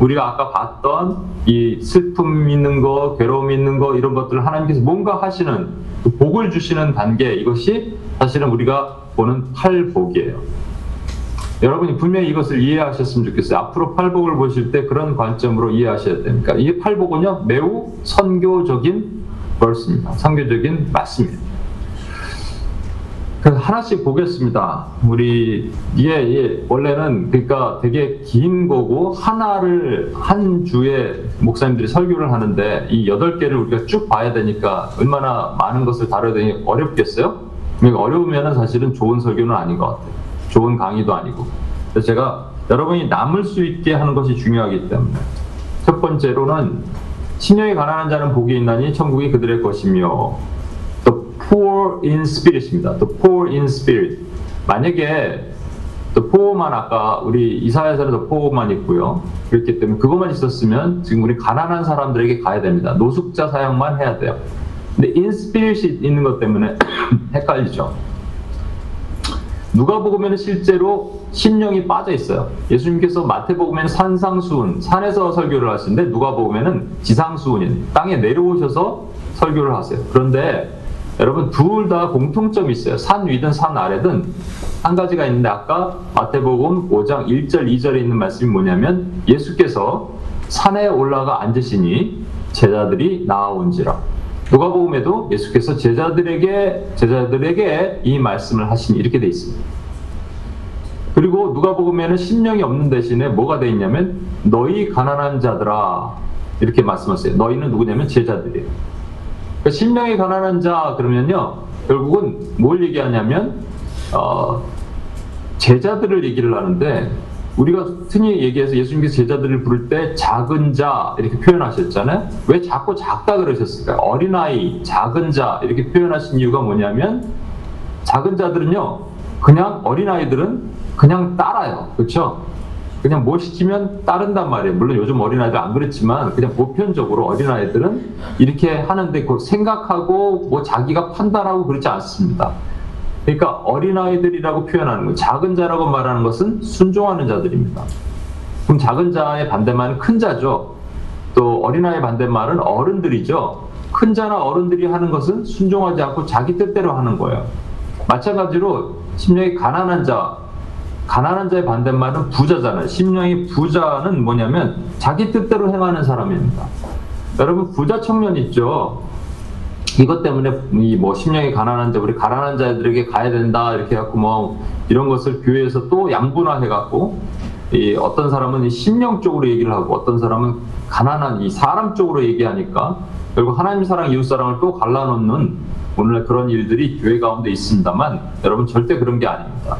A: 우리가 아까 봤던 이 슬픔 있는 거, 괴로움 있는 거 이런 것들을 하나님께서 뭔가 하시는 그 복을 주시는 단계 이것이 사실은 우리가 보는 팔복이에요. 여러분이 분명히 이것을 이해하셨으면 좋겠어요. 앞으로 팔복을 보실 때 그런 관점으로 이해하셔야 됩니까? 이 팔복은요 매우 선교적인 벌스입니다. 선교적인 말씀입니다. 그래서 하나씩 보겠습니다. 우리 이게, 이게 원래는 그러니까 되게 긴 거고 하나를 한 주에 목사님들이 설교를 하는데 이 여덟 개를 우리가 쭉 봐야 되니까 얼마나 많은 것을 다뤄야 되니 어렵겠어요? 그러니까 어려우면 사실은 좋은 설교는 아닌 것 같아요. 좋은 강의도 아니고. 그래서 제가 여러분이 남을 수 있게 하는 것이 중요하기 때문에 첫 번째로는 신령이 가난한 자는 복이 있나니 천국이 그들의 것이며 the poor in spirit입니다. the poor in spirit. 만약에 the poor만 아까 우리 이사야서는 the poor만 있고요. 그렇기 때문에 그것만 있었으면 지금 우리 가난한 사람들에게 가야 됩니다. 노숙자 사역만 해야 돼요. 근데 in spirit이 있는 것 때문에 헷갈리죠. 누가복음에는 실제로 심령이 빠져 있어요. 예수님께서 마태복음에는 산상수훈, 산에서 설교를 하시는데 누가복음에는 지상수훈인 땅에 내려오셔서 설교를 하세요. 그런데 여러분 둘 다 공통점이 있어요. 산 위든 산 아래든 한 가지가 있는데 아까 마태복음 5장 1절 2절에 있는 말씀이 뭐냐면 예수께서 산에 올라가 앉으시니 제자들이 나아온지라. 누가복음에도 예수께서 제자들에게 제자들에게 이 말씀을 하시니 이렇게 돼 있습니다. 그리고 누가복음에는 심령이 없는 대신에 뭐가 돼 있냐면 너희 가난한 자들아 이렇게 말씀하세요. 너희는 누구냐면 제자들이에요. 그러니까 심령이 가난한 자 그러면요 결국은 뭘 얘기하냐면 어, 제자들을 얘기를 하는데 우리가 흔히 얘기해서 예수님께서 제자들을 부를 때 작은 자 이렇게 표현하셨잖아요. 왜 자꾸 작다 그러셨을까요? 어린아이, 작은 자 이렇게 표현하신 이유가 뭐냐면 작은 자들은요 그냥 어린아이들은 그냥 따라요. 그렇죠? 그냥 뭘 시키면 따른단 말이에요. 물론 요즘 어린아이들 안 그렇지만 그냥 보편적으로 어린아이들은 이렇게 하는데 그 생각하고 뭐 자기가 판단하고 그렇지 않습니다. 그러니까 어린아이들이라고 표현하는 거, 작은 자라고 말하는 것은 순종하는 자들입니다. 그럼 작은 자의 반대말은 큰 자죠. 또 어린아이의 반대말은 어른들이죠. 큰 자나 어른들이 하는 것은 순종하지 않고 자기 뜻대로 하는 거예요. 마찬가지로 심령이 가난한 자, 가난한 자의 반대말은 부자잖아요. 심령이 부자는 뭐냐면 자기 뜻대로 행하는 사람입니다. 여러분 부자 청년 있죠. 이것 때문에 이 뭐 심령이 가난한 자 우리 가난한 자들에게 가야 된다 이렇게 해갖고 뭐 이런 것을 교회에서 또 양분화 해 갖고 이 어떤 사람은 이 심령 쪽으로 얘기를 하고 어떤 사람은 가난한 이 사람 쪽으로 얘기하니까 결국 하나님 사랑 이웃 사랑을 또 갈라놓는 오늘날 그런 일들이 교회 가운데 있습니다만 여러분 절대 그런 게 아닙니다.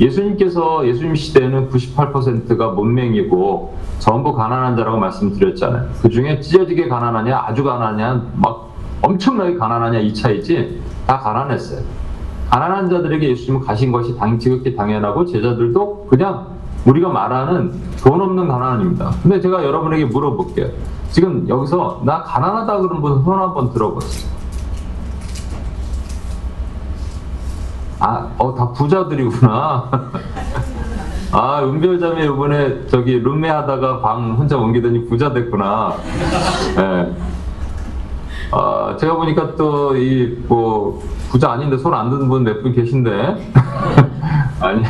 A: 예수님께서 예수님 시대에는 98%가 문맹이고 전부 가난한 자라고 말씀드렸잖아요. 그 중에 찢어지게 가난하냐, 아주 가난하냐, 막 엄청나게 가난하냐 이 차이지 다 가난했어요. 가난한 자들에게 예수님은 가신 것이 당, 지극히 당연하고 제자들도 그냥 우리가 말하는 돈 없는 가난입니다. 근데 제가 여러분에게 물어볼게요. 지금 여기서 나 가난하다 그런 분 손 한번 들어보세요. 아, 어, 다 부자들이구나. 아, 은별자매 이번에 저기 룸메 하다가 방 혼자 옮기더니 부자 됐구나. 예. 아, 제가 보니까 또 이 뭐 부자 아닌데 손 안 드는 분 몇 분 계신데. 아니,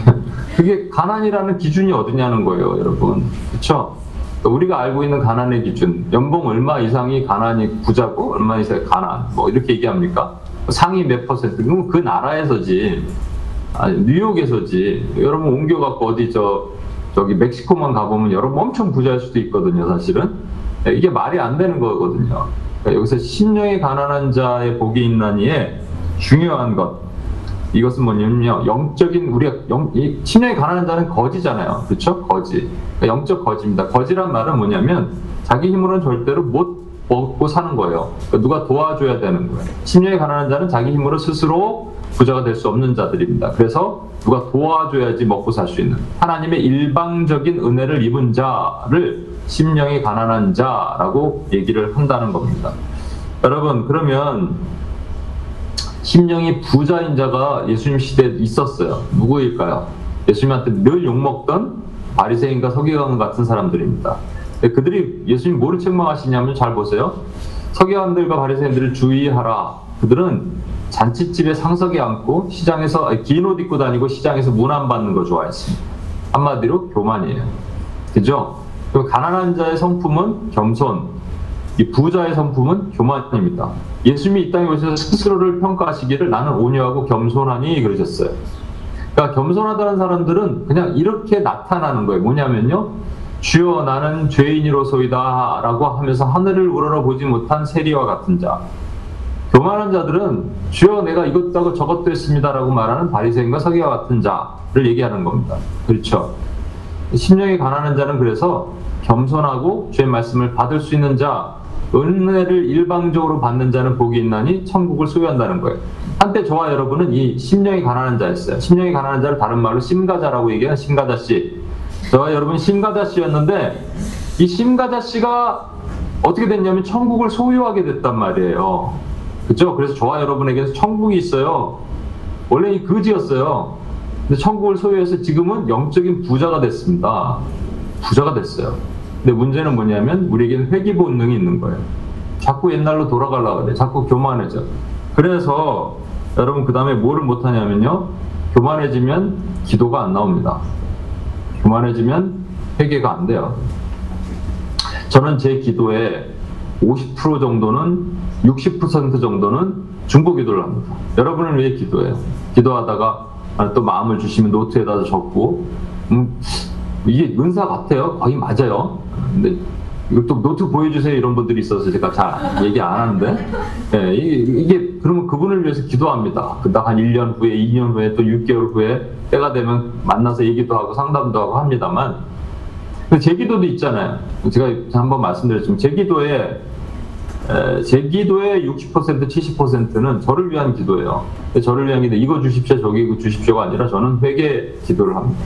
A: 그게 가난이라는 기준이 어디냐는 거예요, 여러분. 그쵸? 우리가 알고 있는 가난의 기준, 연봉 얼마 이상이 가난이 부자고 얼마 이상이 가난, 뭐 이렇게 얘기합니까? 상위 몇 퍼센트? 그럼 그 나라에서지, 아니, 뉴욕에서지. 여러분 옮겨갖고 어디 저, 저기 멕시코만 가보면 여러분 엄청 부자일 수도 있거든요, 사실은. 네, 이게 말이 안 되는 거거든요. 그러니까 여기서 심령이 가난한 자의 복이 있나니에 중요한 것. 이것은 뭐냐면요. 영적인 우리가 영, 이 심령이 가난한 자는 거지잖아요. 그렇죠? 거지. 그러니까 영적 거지입니다. 거지란 말은 뭐냐면 자기 힘으로는 절대로 못 먹고 사는 거예요. 그러니까 누가 도와줘야 되는 거예요. 심령이 가난한 자는 자기 힘으로 스스로 부자가 될 수 없는 자들입니다. 그래서 누가 도와줘야지 먹고 살 수 있는 하나님의 일방적인 은혜를 입은 자를 심령이 가난한 자라고 얘기를 한다는 겁니다. 여러분 그러면 심령이 부자인 자가 예수님 시대에 있었어요. 누구일까요? 예수님한테 늘 욕먹던 바리새인과 서기관 같은 사람들입니다. 그들이 예수님 뭐를 책망하시냐면 잘 보세요. 서기관들과 바리새인들을 주의하라. 그들은 잔치집에 상석에 앉고 시장에서 긴 옷 입고 다니고 시장에서 문안 받는 거 좋아했습니다. 한마디로 교만이에요. 그죠? 그 가난한 자의 성품은 겸손, 이 부자의 성품은 교만입니다. 예수님이 이 땅에 오셔서 스스로를 평가하시기를 나는 온유하고 겸손하니 그러셨어요. 그러니까 겸손하다는 사람들은 그냥 이렇게 나타나는 거예요. 뭐냐면요. 주여 나는 죄인이로소이다 라고 하면서 하늘을 우러러 보지 못한 세리와 같은 자. 교만한 자들은 주여 내가 이것도 하고 저것도 했습니다 라고 말하는 바리새인과 서기와 같은 자를 얘기하는 겁니다. 그렇죠. 심령이 가난한 자는 그래서 겸손하고 주의 말씀을 받을 수 있는 자, 은혜를 일방적으로 받는 자는 복이 있나니 천국을 소유한다는 거예요. 한때 저와 여러분은 이 심령이 가난한 자였어요. 심령이 가난한 자를 다른 말로 심가자라고 얘기하는 심가자 씨. 저와 여러분 심가자 씨였는데 이 심가자 씨가 어떻게 됐냐면 천국을 소유하게 됐단 말이에요. 그죠? 그래서 저와 여러분에게서 천국이 있어요. 원래 이 거지였어요. 근데 천국을 소유해서 지금은 영적인 부자가 됐습니다. 부자가 됐어요. 근데 문제는 뭐냐면 우리에게는 회귀 본능이 있는 거예요. 자꾸 옛날로 돌아가려고 그래. 자꾸 교만해져. 그래서 여러분 그 다음에 뭐를 못하냐면요. 교만해지면 기도가 안 나옵니다. 교만해지면 회개가 안 돼요. 저는 제 기도에 50% 정도는 60% 정도는 중보 기도를 합니다. 여러분은 왜 기도해요? 기도하다가 또 마음을 주시면 노트에다 적고 음, 이게 은사 같아요. 거의 맞아요. 근데 또 노트 보여주세요 이런 분들이 있어서 제가 잘 얘기 안 하는데 예, 이게, 그러면 그분을 위해서 기도합니다. 그다음 한 1년 후에 2년 후에 또 6개월 후에 때가 되면 만나서 얘기도 하고 상담도 하고 합니다만 제 기도도 있잖아요. 제가 한번 말씀드렸지만 제 기도에 에, 제 기도의 60% 70%는 저를 위한 기도예요. 저를 위한 기도 이거 주십시오 저기 주십시오가 아니라 저는 회개 기도를 합니다.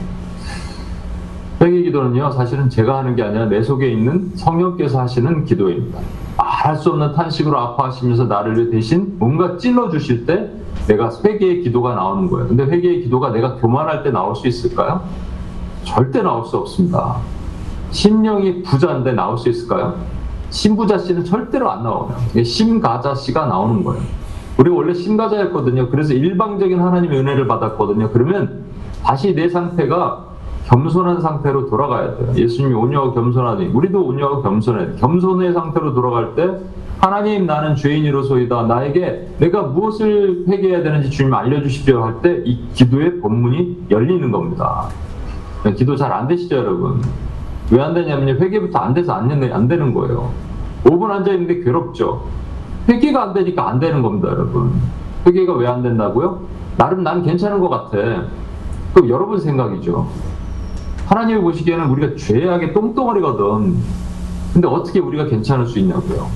A: 회개 기도는요 사실은 제가 하는 게 아니라 내 속에 있는 성령께서 하시는 기도입니다. 말할 수 없는 탄식으로 아파하시면서 나를 위해 대신 뭔가 찔러 주실 때 내가 회개의 기도가 나오는 거예요. 근데 회개의 기도가 내가 교만할 때 나올 수 있을까요? 절대 나올 수 없습니다. 심령이 부자인데 나올 수 있을까요? 심부자 씨는 절대로 안 나와요. 심가자 씨가 나오는 거예요. 우리 원래 심가자였거든요. 그래서 일방적인 하나님의 은혜를 받았거든요. 그러면 다시 내 상태가 겸손한 상태로 돌아가야 돼요. 예수님이 온유하고 겸손하니 우리도 온유하고 겸손해야 돼요. 겸손의 상태로 돌아갈 때 하나님 나는 죄인이로소이다. 나에게 내가 무엇을 회개해야 되는지 주님 알려주십시오 할 때 이 기도의 본문이 열리는 겁니다. 기도 잘 안 되시죠 여러분? 왜 안 되냐면 회개부터 안 돼서 안, 안 되는 거예요. 5분 앉아 있는데 괴롭죠. 회개가 안 되니까 안 되는 겁니다, 여러분. 회개가 왜 안 된다고요? 나름 난 괜찮은 것 같아. 그럼 여러분 생각이죠. 하나님이 보시기에는 우리가 죄악의 똥덩어리거든. 근데 어떻게 우리가 괜찮을 수 있냐고요.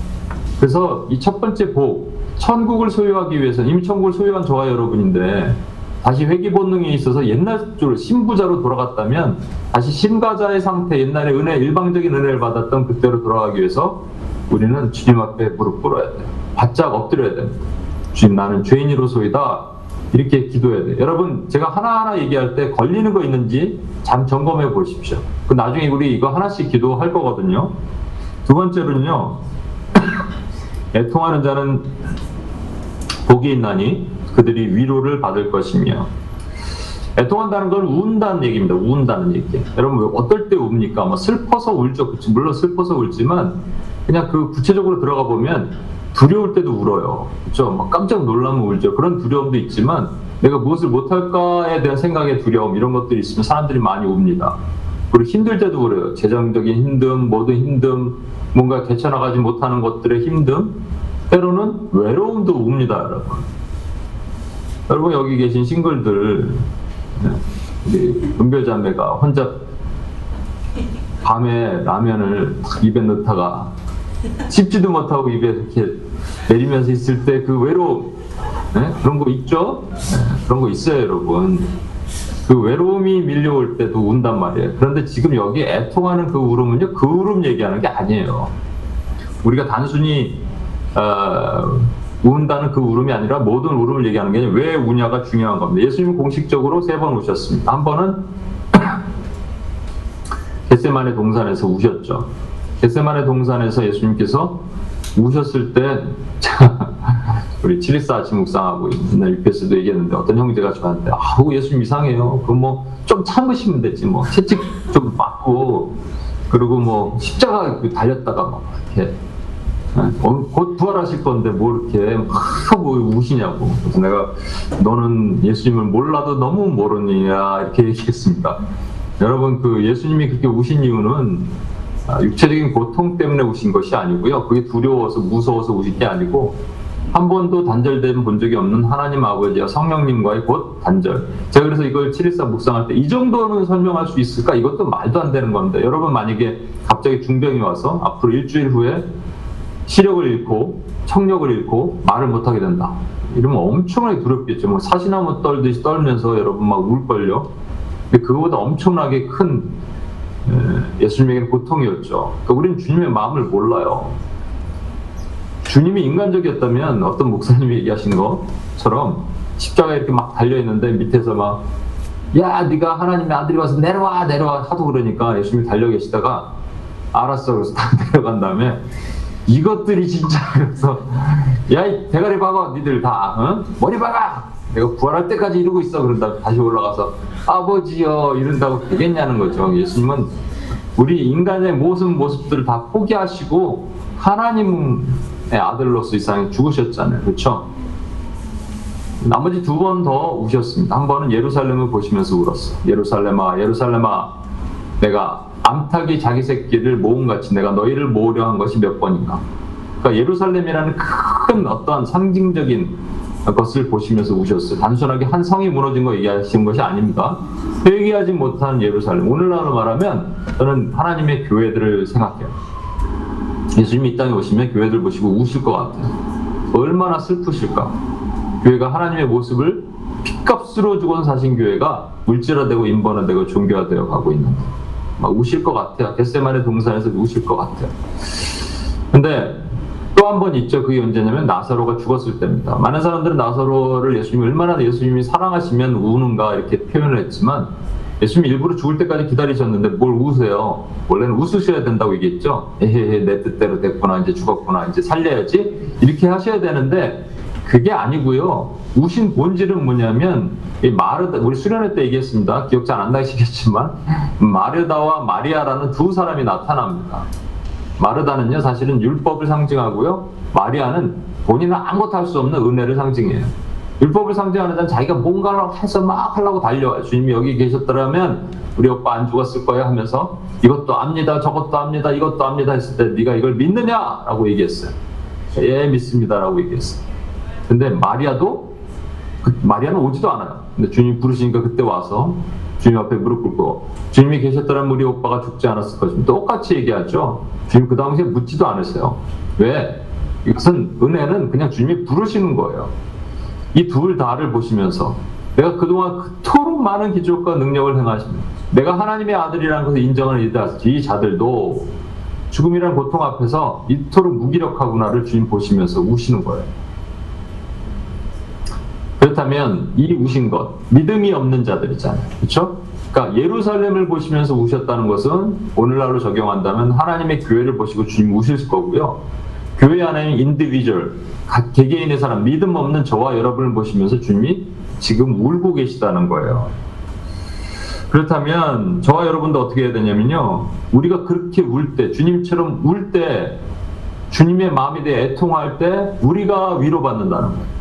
A: 그래서 이 첫 번째 복, 천국을 소유하기 위해서 이미 천국을 소유한 저와 여러분인데 다시 회귀 본능이 있어서 옛날 줄 신부자로 돌아갔다면 다시 신가자의 상태 옛날에 은혜 일방적인 은혜를 받았던 그때로 돌아가기 위해서 우리는 주님 앞에 무릎 꿇어야 돼. 바짝 엎드려야 됩니다. 주님 나는 죄인으로소이다. 이렇게 기도해야 돼. 여러분 제가 하나하나 얘기할 때 걸리는 거 있는지 잠 점검해 보십시오. 그 나중에 우리 이거 하나씩 기도할 거거든요. 두 번째로는요. 애통하는 자는 복이 있나니 그들이 위로를 받을 것이며 애통한다는 건 운다는 얘기입니다. 운다는 얘기. 여러분 왜 어떨 때 웁니까? 뭐 슬퍼서 울죠. 그치? 물론 슬퍼서 울지만 그냥 그 구체적으로 들어가 보면 두려울 때도 울어요. 그렇죠? 막 깜짝 놀라면 울죠. 그런 두려움도 있지만 내가 무엇을 못할까에 대한 생각의 두려움 이런 것들이 있으면 사람들이 많이 웁니다. 그리고 힘들 때도 그래요. 재정적인 힘듦, 모든 힘듦, 뭔가 개쳐나가지 못하는 것들의 힘듦, 때로는 외로움도 웁니다, 여러분. 여러분 여기 계신 싱글들, 네, 우리 은별자매가 혼자 밤에 라면을 탁 입에 넣다가 씹지도 못하고 입에 이렇게 내리면서 있을 때 그 외로움, 네? 그런 거 있죠? 네, 그런 거 있어요, 여러분. 그 외로움이 밀려올 때도 운단 말이에요. 그런데 지금 여기 애통하는 그 울음은요, 그 울음 얘기하는 게 아니에요. 우리가 단순히 어, 운다는 그 울음이 아니라 모든 울음을 얘기하는 게 왜 우냐가 중요한 겁니다. 예수님은 공식적으로 세번 우셨습니다. 한 번은 겟세만의 동산에서 우셨죠. 겟세만의 동산에서 예수님께서 우셨을 때 우리 칠리사 아침 묵상하고 옛날 UPS도 얘기했는데 어떤 형제가 저한테 아우 예수님 이상해요. 그럼 뭐 좀 참으시면 되지 뭐 채찍 좀 맞고 그리고 뭐 십자가 달렸다가 막 이렇게 어, 곧 부활하실 건데 뭐 이렇게 막 뭐 우시냐고 그래서 내가 너는 예수님을 몰라도 너무 모르느냐 이렇게 얘기했습니다. 여러분 그 예수님이 그렇게 우신 이유는 아, 육체적인 고통 때문에 우신 것이 아니고요. 그게 두려워서 무서워서 우신 게 아니고 한 번도 단절된 본 적이 없는 하나님 아버지와 성령님과의 곧 단절. 제가 그래서 이걸 714 묵상할 때 이 정도는 설명할 수 있을까? 이것도 말도 안 되는 건데 여러분 만약에 갑자기 중병이 와서 앞으로 일주일 후에 시력을 잃고 청력을 잃고 말을 못하게 된다. 이러면 엄청나게 두렵겠죠. 뭐 사시나무 떨듯이 떨면서 여러분 막 울걸요. 근데 그거보다 엄청나게 큰 에, 예수님에게는 고통이었죠. 그러니까 우리는 주님의 마음을 몰라요. 주님이 인간적이었다면 어떤 목사님이 얘기하신 것처럼 십자가에 이렇게 막 달려 있는데 밑에서 막 야, 네가 하나님의 아들이 와서 내려와 내려와 하도 그러니까 예수님이 달려 계시다가 알았어 그래서 딱 내려간 다음에 이것들이 진짜 그래서 야이 대가리 박아 니들 다 어? 머리 박아! 내가 부활할 때까지 이러고 있어. 그런 다음에 다시 올라가서 아버지요 이런다고 되겠냐는 거죠. 예수님은 우리 인간의 모습 모습들을 다 포기하시고 하나님의 아들로서 이 세상에 죽으셨잖아요. 그렇죠 나머지 두 번 더 우셨습니다. 한 번은 예루살렘을 보시면서 울었어 예루살렘아 예루살렘아 내가 암탉이 자기 새끼를 모음같이 내가 너희를 모으려 한 것이 몇 번인가. 그러니까 예루살렘이라는 큰 어떠한 상징적인 것을 보시면서 우셨어요. 단순하게 한 성이 무너진 거 얘기하시는 것이 아닙니다. 회개하지 못한 예루살렘. 오늘날로 말하면 저는 하나님의 교회들을 생각해요. 예수님이 이 땅에 오시면 교회들 보시고 우실 것 같아요. 얼마나 슬프실까. 교회가 하나님의 모습을 핏값으로 주곤 사신 교회가 물질화되고 인본화되고 종교화되어 가고 있는 막 우실 것 같아요. 겟세만의 동산에서 우실 것 같아요. 근데 또 한 번 있죠. 그게 언제냐면 나사로가 죽었을 때입니다. 많은 사람들은 나사로를 예수님이 얼마나 예수님이 사랑하시면 우는가 이렇게 표현을 했지만 예수님이 일부러 죽을 때까지 기다리셨는데 뭘 우세요? 원래는 웃으셔야 된다고 얘기했죠. 에헤헤 내 뜻대로 됐구나 이제 죽었구나 이제 살려야지 이렇게 하셔야 되는데 그게 아니고요. 우신 본질은 뭐냐면 이 마르다 우리 수련회 때 얘기했습니다. 기억 잘 안 나시겠지만 마르다와 마리아라는 두 사람이 나타납니다. 마르다는요 사실은 율법을 상징하고요. 마리아는 본인은 아무것도 할 수 없는 은혜를 상징해요. 율법을 상징하는 자는 자기가 뭔가를 해서 막 하려고 달려와요. 주님이 여기 계셨더라면 우리 오빠 안 죽었을 거야 하면서 이것도 압니다, 저것도 압니다, 이것도 압니다 했을 때 네가 이걸 믿느냐라고 얘기했어요. 예 믿습니다라고 얘기했어요. 근데 마리아도 그 마리아는 오지도 않아요. 근데 주님 부르시니까 그때 와서 주님 앞에 무릎 꿇고 주님이 계셨더라면 우리 오빠가 죽지 않았을 것입니다. 똑같이 얘기하죠. 주님 그 당시에 묻지도 않으세요. 왜? 이것은 은혜는 그냥 주님이 부르시는 거예요. 이 둘 다를 보시면서 내가 그동안 그토록 많은 기적과 능력을 행하십니다. 내가 하나님의 아들이라는 것을 인정을 이다시 이 자들도 죽음이란 고통 앞에서 이토록 무기력하구나를 주님 보시면서 우시는 거예요. 그렇다면 이 우신 것 믿음이 없는 자들이잖아요. 그렇죠? 그러니까 예루살렘을 보시면서 우셨다는 것은 오늘날로 적용한다면 하나님의 교회를 보시고 주님 우실 거고요. 교회 안에 individual 각 개개인의 사람 믿음 없는 저와 여러분을 보시면서 주님이 지금 울고 계시다는 거예요. 그렇다면 저와 여러분도 어떻게 해야 되냐면요. 우리가 그렇게 울 때, 주님처럼 울 때, 주님의 마음에 대해 애통할 때 우리가 위로받는다는 거예요.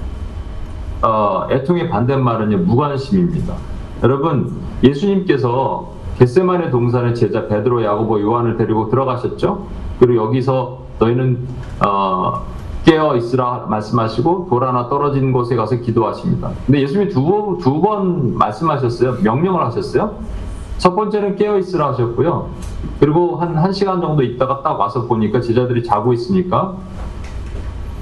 A: 어, 애통의 반대말은요, 무관심입니다. 여러분, 예수님께서 겟세만의 동산의 제자 베드로, 야고보, 요한을 데리고 들어가셨죠? 그리고 여기서 너희는 어, 깨어 있으라 말씀하시고 돌 하나 떨어진 곳에 가서 기도하십니다. 근데 예수님이 두두번 말씀하셨어요. 명령을 하셨어요. 첫 번째는 깨어 있으라 하셨고요. 그리고 한 1시간 정도 있다가 딱 와서 보니까 제자들이 자고 있으니까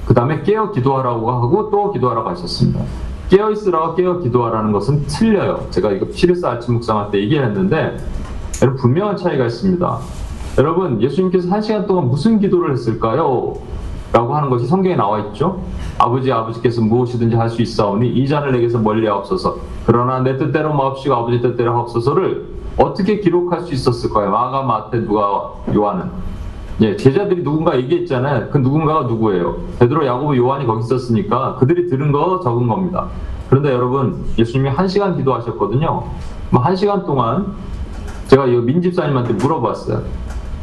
A: 그 다음에 깨어 기도하라고 하고 또 기도하라고 하셨습니다. 깨어 있으라고 깨어 기도하라는 것은 틀려요. 제가 이거 시리스 아침 묵상할 때 얘기했는데 여러분 분명한 차이가 있습니다. 여러분 예수님께서 한 시간 동안 무슨 기도를 했을까요? 라고 하는 것이 성경에 나와 있죠. 아버지 아버지께서 무엇이든지 할 수 있사오니 이 잔을 내게서 멀리 하옵소서. 그러나 내 뜻대로 마옵시고 아버지 뜻대로 하옵소서를 어떻게 기록할 수 있었을까요? 마가 마태 누가 요한은 예, 제자들이 누군가 얘기했잖아요. 그 누군가가 누구예요? 베드로, 야고보, 요한이 거기 있었으니까 그들이 들은 거 적은 겁니다. 그런데 여러분, 예수님이 한 시간 기도하셨거든요. 뭐한 시간 동안 제가 이 민집사님한테 물어봤어요.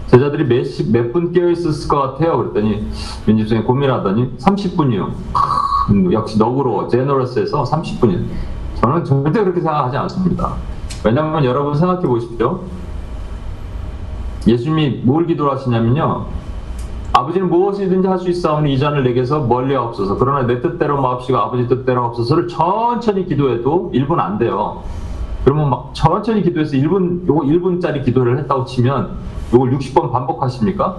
A: 제자들이 몇분 깨어 있었을 것 같아요. 그랬더니 민집사님 고민하더니 30분이요. 역시 너그러워, 제너러스에서 30분이요. 저는 절대 그렇게 생각하지 않습니다. 왜냐하면 여러분 생각해 보십시오. 예수님이 뭘 기도를 하시냐면요. 아버지는 무엇이든지 할 수 있사오니 이 잔을 내게서 멀리 없어서 그러나 내 뜻대로 마옵시고 아버지 뜻대로 없어서를 천천히 기도해도 1분 안 돼요. 그러면 막 천천히 기도해서 1분 요거 1분짜리 기도를 했다고 치면 요걸 60번 반복하십니까?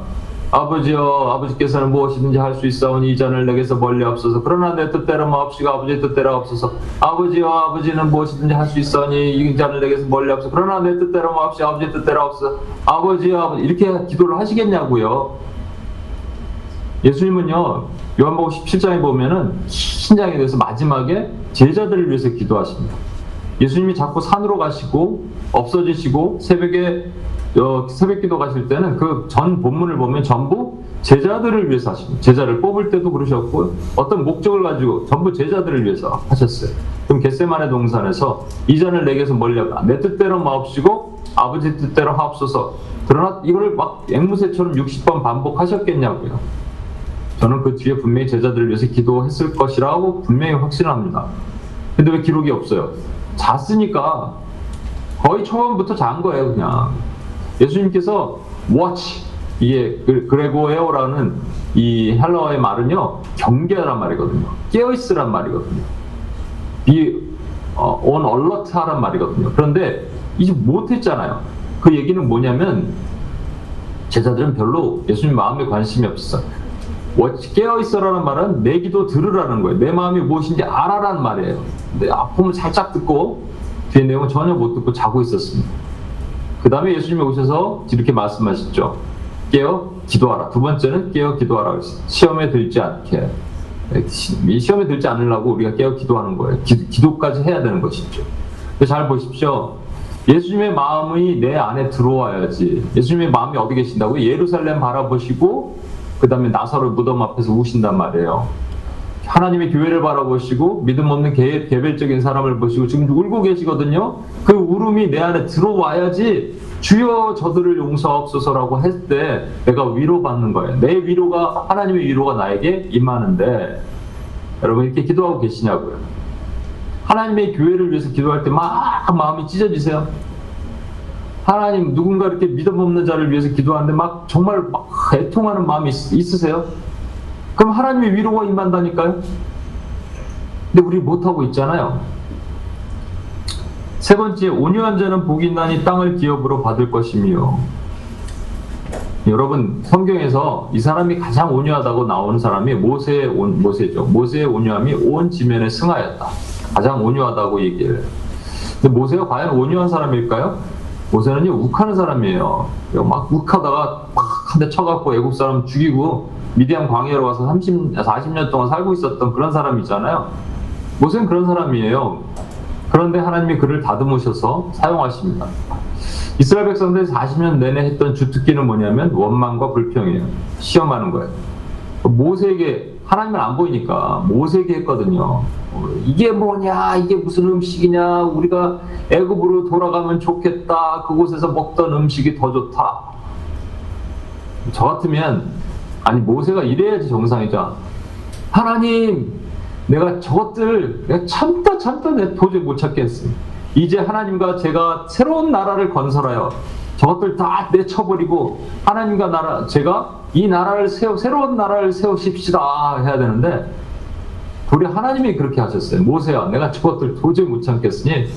A: 아버지여 아버지께서는 무엇이든지 할 수 있사오니 이 잔을 내게서 멀리 없어서 그러나 내 뜻대로 마옵시고 아버지 뜻대로 없어서 아버지여 아버지는 무엇이든지 할 수 있사오니 이 잔을 내게서 멀리 없어서 그러나 내 뜻대로 마옵시고 아버지 뜻대로 없어서 아버지여 아버지 이렇게 기도를 하시겠냐고요? 예수님은요 요한복음 17장에 보면은 신장에 대해서 마지막에 제자들을 위해서 기도하십니다. 예수님이 자꾸 산으로 가시고 없어지시고 새벽에 어, 새벽 기도 가실 때는 그 전 본문을 보면 전부 제자들을 위해서 하십니다. 제자를 뽑을 때도 그러셨고 어떤 목적을 가지고 전부 제자들을 위해서 하셨어요. 그럼 겟세만의 동산에서 이 잔을 내게서 하라. 내 뜻대로 마옵시고 아버지 뜻대로 하옵소서. 그러나 이거를 막 앵무새처럼 60번 반복하셨겠냐고요. 저는 그 뒤에 분명히 제자들을 위해서 기도했을 것이라고 분명히 확신합니다. 근데 왜 기록이 없어요? 잤으니까 거의 초반부터 잔 거예요, 그냥. 예수님께서 watch 이게 그- 그레고에오라는 이 헬라어의 말은요 경계란 말이거든요. 깨어 있으란 말이거든요. be 어, on alert 하란 말이거든요. 그런데 이제 못했잖아요. 그 얘기는 뭐냐면 제자들은 별로 예수님 마음에 관심이 watch, 깨어 있어라는 말은 내 기도 들으라는 거예요. 내 마음이 무엇인지 알아라는 말이에요. 근데 아픔을 살짝 듣고 뒤에 내용은 전혀 못 듣고 자고 있었습니다. 그 다음에 예수님이 오셔서 이렇게 말씀하셨죠. 깨어 기도하라. 두 번째는 깨어 기도하라. 시험에 들지 않게. 이 시험에 들지 않으려고 우리가 깨어 기도하는 거예요. 기, 도까지 해야 되는 것이죠. 잘 보십시오. 예수님의 마음이 내 안에 들어와야지. 예수님의 마음이 어디 계신다고? 예루살렘 바라보시고 그 다음에 나사로 무덤 앞에서 우신단 말이에요. 하나님의 교회를 바라보시고 믿음 없는 개, 개별적인 사람을 보시고 지금 울고 계시거든요. 그 울음이 내 안에 들어와야지 주여 저들을 용서하옵소서라고 했을 때 내가 위로받는 거예요. 내 위로가 하나님의 위로가 나에게 임하는데 여러분 이렇게 기도하고 계시냐고요. 하나님의 교회를 위해서 기도할 때 막 마음이 찢어지세요. 하나님 누군가 이렇게 믿음 없는 자를 위해서 기도하는데 막 정말 막 애통하는 마음이 있, 있으세요? 그럼 하나님의 위로가 임한다니까요? 근데 우리 못하고 있잖아요. 세 번째, 온유한 자는 복이 있나니 땅을 기업으로 받을 것이며 여러분 성경에서 이 사람이 가장 온유하다고 나오는 사람이 모세의 온, 모세죠. 모세의 온유함이 온 지면에 승하였다. 가장 온유하다고 얘기를. 근데 모세가 과연 온유한 사람일까요? 모세는요 욱하는 사람이에요. 막 욱하다가 막한대 쳐갖고 애국 사람 죽이고 미디안 광야로 와서 30, 40년 동안 살고 있었던 그런 사람이잖아요. 모세는 그런 사람이에요. 그런데 하나님이 그를 다듬으셔서 사용하십니다. 이스라엘 백성들이 40년 내내 했던 주특기는 뭐냐면 원망과 불평이에요. 시험하는 거예요. 모세에게 하나님은 안 보이니까 모세에게 했거든요. 어, 이게 뭐냐? 이게 무슨 음식이냐? 우리가 애굽으로 돌아가면 좋겠다. 그곳에서 먹던 음식이 더 좋다. 저 같으면 아니 모세가 이래야지 정상이죠. 하나님, 내가 저것들 내가 참다 참다 내 도저히 못 참겠어. 이제 하나님과 제가 새로운 나라를 건설하여 저것들 다 내쳐버리고 하나님과 나라 제가 이 나라를 세워 새로운 나라를 세우십시다 해야 되는데 우리 하나님이 그렇게 하셨어요. 모세야, 내가 저것들 도저히 못 참겠으니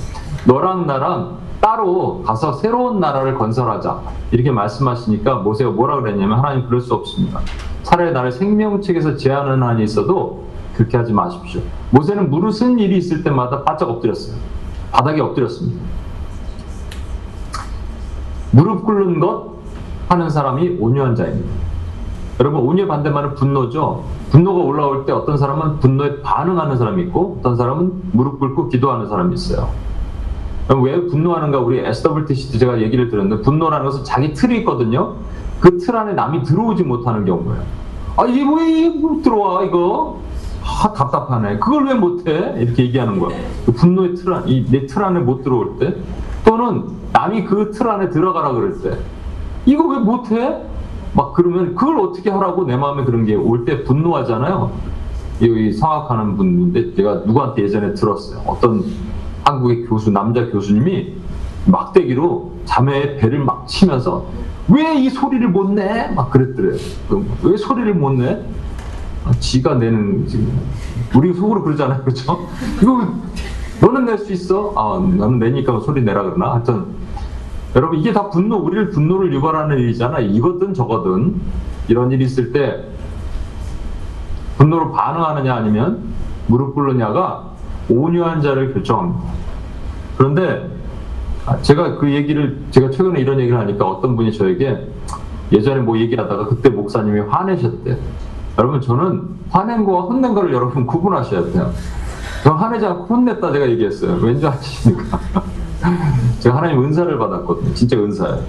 A: 너랑 나랑 따로 가서 새로운 나라를 건설하자 이렇게 말씀하시니까 모세가 뭐라 그랬냐면 하나님 그럴 수 없습니다. 차라리 나를 생명책에서 제하는 한이 있어도 그렇게 하지 마십시오. 모세는 무릇은 일이 있을 때마다 바짝 엎드렸어요. 바닥에 엎드렸습니다. 무릎 꿇는 것 하는 사람이 온유한 자입니다. 여러분 온유의 반대말은 분노죠. 분노가 올라올 때 어떤 사람은 분노에 반응하는 사람이 있고 어떤 사람은 무릎 꿇고 기도하는 사람이 있어요. 왜 분노하는가 우리 SWTC도 제가 얘기를 들었는데 분노라는 것은 자기 틀이 있거든요. 그 틀 안에 남이 들어오지 못하는 경우예요. 아 이게 왜못 들어와 이거? 아 답답하네. 그걸 왜 못해? 이렇게 얘기하는 거야. 그 분노의 틀 안, 이내 틀 안에 못 들어올 때 또는 남이 그 틀 안에 들어가라 때 이거 왜 못해? 막 그러면 그걸 어떻게 하라고 내 마음에 그런 게 올 때 분노하잖아요. 여기 성악하는 분인데 제가 누구한테 예전에 들었어요. 어떤 한국의 교수 남자 교수님이 막대기로 자매의 배를 막 치면서 왜 이 소리를 못 내? 막 그랬더래요. 왜 소리를 못 내? 아, 지가 내는 지금 우리 속으로 그러잖아요, 그렇죠? 이거 너는 낼 수 있어? 아, 나는 내니까 소리 내라 그러나 하여튼 여러분 이게 다 분노 우리를 분노를 유발하는 일이잖아. 이거든 저거든 이런 일이 있을 때 분노로 반응하느냐 아니면 무릎 꿇느냐가 온유한 자를 결정합니다. 그런데 아, 제가 그 얘기를 제가 최근에 이런 얘기를 하니까 어떤 분이 저에게 예전에 뭐 얘기하다가 그때 목사님이 화내셨대. 여러분 저는 화낸 거와 혼낸 거를 여러분 구분하셔야 돼요. 저 화내지 않고 혼냈다 제가 얘기했어요. 왠지 아십니까? 제가 하나님 은사를 받았거든요. 진짜 은사예요.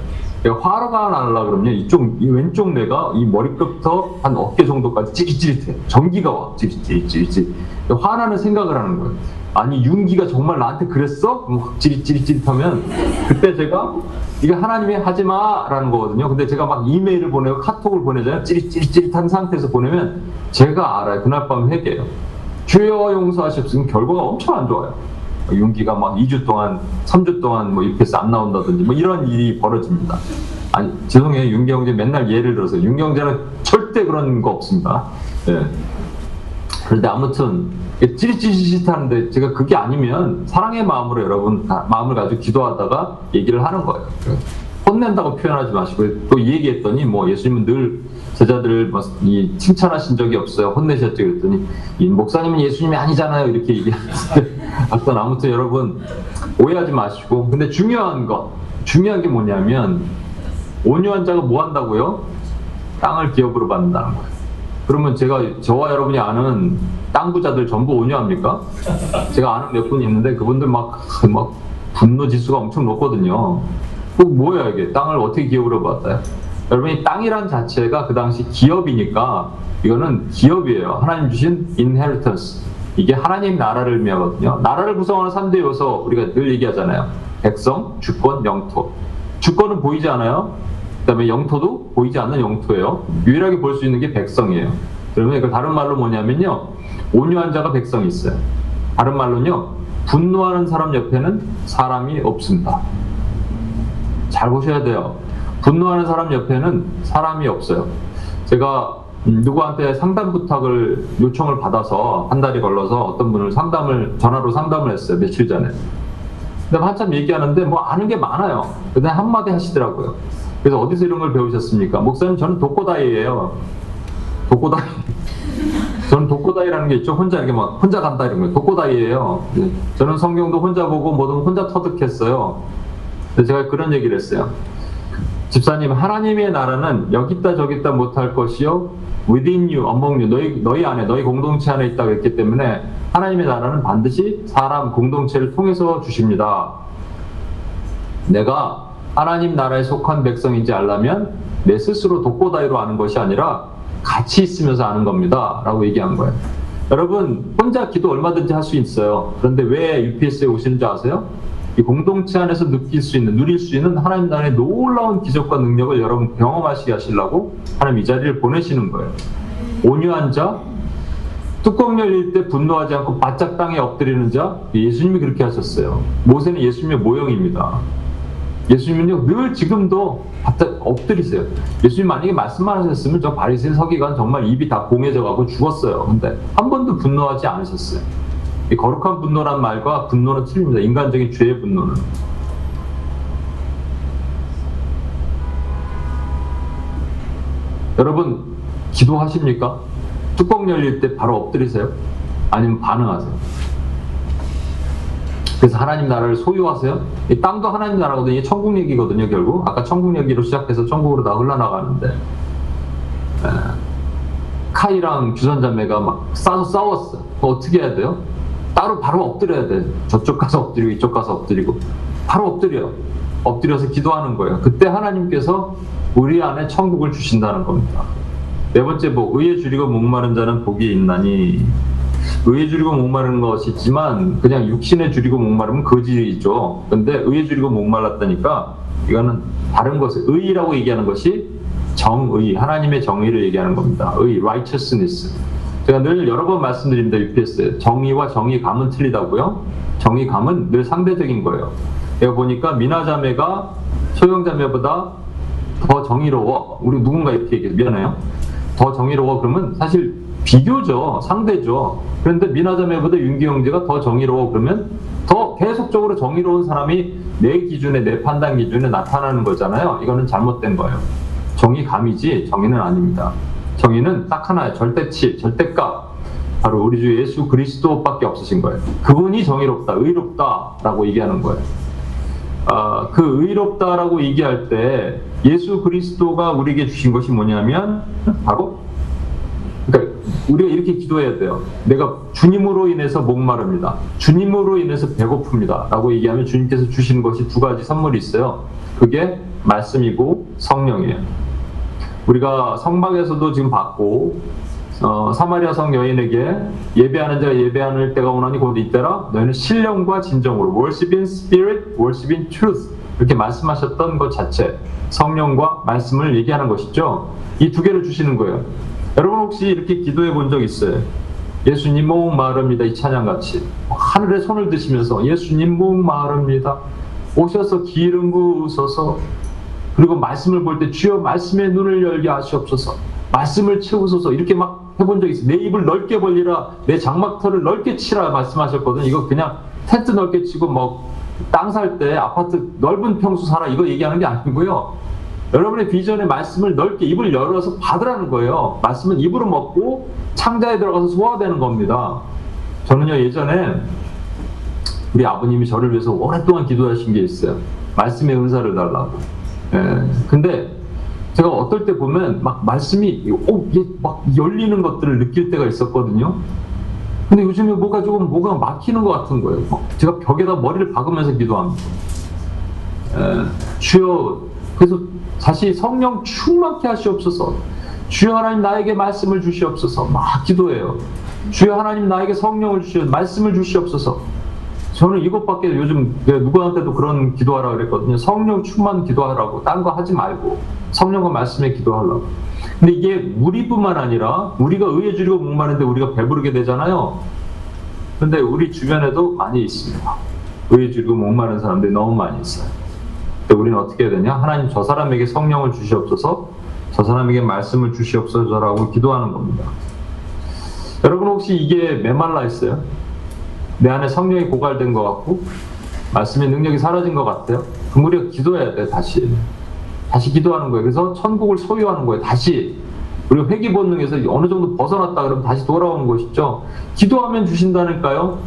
A: 화가 나려 그러면 이쪽 이 왼쪽 뇌가 이 머리끝부터 한 어깨 정도까지 찌릿찌릿해. 전기가 와. 찌릿찌릿찌릿. 화나는 생각을 하는 거예요. 아니 윤기가 정말 나한테 그랬어? 확 찌릿찌릿찌릿하면 그때 제가 이게 하나님이 하지 마라는 거거든요. 근데 제가 막 이메일을 보내고 카톡을 보내잖아요. 찌릿찌릿찌릿한 상태에서 보내면 제가 알아요. 그날 밤 회개해요. 주여 용서하십시오. 결과가 엄청 안 좋아요. 윤기가 막 2주 동안, 3주 동안 뭐 해서 안 나온다든지 뭐 이런 일이 벌어집니다. 아니, 죄송해요. 윤경재 맨날 예를 들어서. 윤경재는 절대 그런 거 없습니다. 예. 그런데 아무튼, 찌릿찌릿 하는데 제가 그게 아니면 사랑의 마음으로 여러분 다 마음을 가지고 기도하다가 얘기를 하는 거예요. 혼낸다고 표현하지 마시고 또 이 얘기했더니 뭐 예수님은 늘 제자들을 뭐이 칭찬하신 적이 없어요. 혼내셨죠. 그랬더니 이 목사님은 예수님이 아니잖아요. 이렇게 얘기하는데 하여튼 아무튼 여러분 오해하지 마시고 근데 중요한 거 중요한 게 뭐냐면 온유한 자가 뭐 한다고요? 땅을 기업으로 받는다는 거예요. 그러면 제가 저와 여러분이 아는 땅 부자들 전부 온유합니까? 제가 아는 몇 분 있는데 그분들 막, 막 분노 지수가 엄청 높거든요. 그 뭐야 이게 땅을 어떻게 기업으로 받아요? 여러분이 땅이란 자체가 그 당시 기업이니까 이거는 기업이에요. 하나님 주신 inheritance. 이게 하나님 나라를 의미하거든요. 나라를 구성하는 3대 요소 우리가 늘 얘기하잖아요. 백성, 주권, 영토. 주권은 보이지 않아요. 그다음에 영토도 보이지 않는 영토예요. 유일하게 볼 수 있는 게 백성이에요. 그러면 이거 다른 말로 뭐냐면요. 온유한 자가 백성이 있어요. 다른 말로는요. 분노하는 사람 옆에는 사람이 없습니다. 잘 보셔야 돼요. 분노하는 사람 옆에는 사람이 없어요. 제가 음, 누구한테 상담 부탁을 요청을 받아서 한 달이 걸러서 어떤 분을 상담을 전화로 상담을 했어요 며칠 전에. 근데 한참 얘기하는데 뭐 아는 게 많아요. 근데 한마디 하시더라고요. 그래서 어디서 이런 걸 배우셨습니까? 목사님 저는 독고다이예요. 독고다이. 저는 독고다이라는 게 있죠. 혼자 이렇게 막 혼자 간다 이런 거예요. 독고다이예요. 네. 저는 성경도 혼자 보고 뭐든 혼자 터득했어요. 그래서 제가 그런 얘기를 했어요. 집사님, 하나님의 나라는 여기 있다 저기 있다 못할 것이요. within you, among you, 너희, 너희 안에, 너희 공동체 안에 있다고 했기 때문에 하나님의 나라는 반드시 사람 공동체를 통해서 주십니다. 내가 하나님 나라에 속한 백성인지 알려면 내 스스로 독고다이로 아는 것이 아니라 같이 있으면서 아는 겁니다. 라고 얘기한 거예요. 여러분, 혼자 기도 얼마든지 할 수 있어요. 그런데 왜 UPS에 오시는지 아세요? 이 공동체 안에서 느낄 수 있는, 누릴 수 있는 하나님 나라의 놀라운 기적과 능력을 여러분 경험하시게 하시려고 하나님 이 자리를 보내시는 거예요. 온유한 자, 뚜껑 열릴 때 분노하지 않고 바짝 땅에 엎드리는 자, 예수님이 그렇게 하셨어요. 모세는 예수님의 모형입니다. 예수님은요 늘 지금도 엎드리세요. 예수님 만약에 말씀만 하셨으면 저 바리새인 서기관 정말 입이 다 공해져 가고 죽었어요. 근데 한 번도 분노하지 않으셨어요. 이 거룩한 분노란 말과 분노는 틀립니다. 인간적인 죄의 분노는. 여러분 기도하십니까? 뚜껑 열릴 때 바로 엎드리세요? 아니면 반응하세요? 그래서 하나님 나라를 소유하세요? 이 땅도 하나님 나라거든요. 천국 얘기거든요, 결국. 아까 천국 얘기로 시작해서 천국으로 다 흘러나가는데. 에, 카이랑 주선자매가 막 싸서 싸웠어. 그 어떻게 해야 돼요? 따로 바로 엎드려야 돼. 저쪽 가서 엎드리고 이쪽 가서 엎드리고. 바로 엎드려. 엎드려서 기도하는 거예요. 그때 하나님께서 우리 안에 천국을 주신다는 겁니다. 네 번째 복, 의에 줄이고 목마른 자는 복이 있나니 의에 줄이고 목마른 것이 있지만 그냥 육신에 줄이고 목마르면 거지이죠. 근데 의에 줄이고 목말랐다니까 이거는 다른 것을 의라고 얘기하는 것이 정의, 하나님의 정의를 얘기하는 겁니다. 의, righteousness. 제가 늘 여러 번 말씀드립니다. UPS. 정의와 정의감은 틀리다고요. 정의감은 늘 상대적인 거예요. 내가 보니까 미나 자매가 소영 자매보다 더 정의로워. 우리 누군가 이렇게 얘기해서 미안해요. 더 정의로워 그러면 사실 비교죠. 상대죠. 그런데 미나자매보다 윤기 형제가 더 정의로워 그러면 더 계속적으로 정의로운 사람이 내 기준에 내 판단 기준에 나타나는 거잖아요. 이거는 잘못된 거예요. 정의감이지 정의는 아닙니다. 정의는 딱 하나예요. 절대치, 절대값. 바로 우리 주 예수 그리스도밖에 없으신 거예요. 그분이 정의롭다, 의롭다라고 얘기하는 거예요. 아, 그 의롭다라고 얘기할 때 예수 그리스도가 우리에게 주신 것이 뭐냐면 바로 우리가 이렇게 기도해야 돼요. 내가 주님으로 인해서 목마릅니다. 주님으로 인해서 배고픕니다. 라고 얘기하면 주님께서 주신 것이 두 가지 선물이 있어요. 그게 말씀이고 성령이에요. 우리가 성막에서도 지금 받고 어, 사마리아 성 여인에게 예배하는 자가 예배하는 때가 오나니 곧 이때라 너희는 신령과 진정으로 worship in spirit, worship in truth 이렇게 말씀하셨던 것 자체 성령과 말씀을 얘기하는 것이죠. 이 두 개를 주시는 거예요. 여러분 혹시 이렇게 기도해 본 적 있어요? 예수님 목마릅니다 이 찬양 같이. 하늘에 손을 드시면서 예수님 목마릅니다. 오셔서 기름 부으소서. 그리고 말씀을 볼 때 주여 말씀의 눈을 열게 하시옵소서. 말씀을 채우소서. 이렇게 막 해본 적 있어요. 내 입을 넓게 벌리라. 내 장막터를 넓게 치라 말씀하셨거든 이거 그냥 텐트 넓게 치고 뭐 땅 살 때 아파트 넓은 평수 사라 이거 얘기하는 게 아니고요 여러분의 비전의 말씀을 넓게 입을 열어서 받으라는 거예요 말씀은 입으로 먹고 창자에 들어가서 소화되는 겁니다 저는요 예전에 우리 아버님이 저를 위해서 오랫동안 기도하신 게 있어요 말씀의 은사를 달라고 예, 근데 제가 어떨 때 보면 막 말씀이 오, 이게 막 열리는 것들을 느낄 때가 있었거든요. 근데 요즘에 뭐가 조금 뭐가 막히는 것 같은 거예요. 막 제가 벽에다 머리를 박으면서 기도합니다. 예, 주여 그래서 다시 성령 충만케 하시옵소서. 주여 하나님 나에게 말씀을 주시옵소서. 막 기도해요. 주여 하나님 나에게 성령을 주시옵 말씀을 주시옵소서. 저는 이것밖에 요즘 누구한테도 그런 기도하라 그랬거든요. 성령 충만 기도하라고. 딴 거 하지 말고. 성령과 말씀에 기도하라고. 근데 이게 우리뿐만 아니라 우리가 의에 줄이고 목마른데 우리가 배부르게 되잖아요. 근데 우리 주변에도 많이 있습니다. 의에 줄이고 목마른 사람들이 너무 많이 있어요. 근데 우리는 어떻게 해야 되냐? 하나님 저 사람에게 성령을 주시옵소서. 저 사람에게 말씀을 주시옵소서라고 기도하는 겁니다. 여러분 혹시 이게 메말라 있어요? 내 안에 성령이 고갈된 것 같고 말씀의 능력이 사라진 것 같아요. 그럼 우리가 기도해야 돼 다시 다시 기도하는 거예요. 그래서 천국을 소유하는 거예요. 다시 우리가 회귀 본능에서 어느 정도 벗어났다 그러면 다시 돌아오는 것이죠. 기도하면 주신다니까요.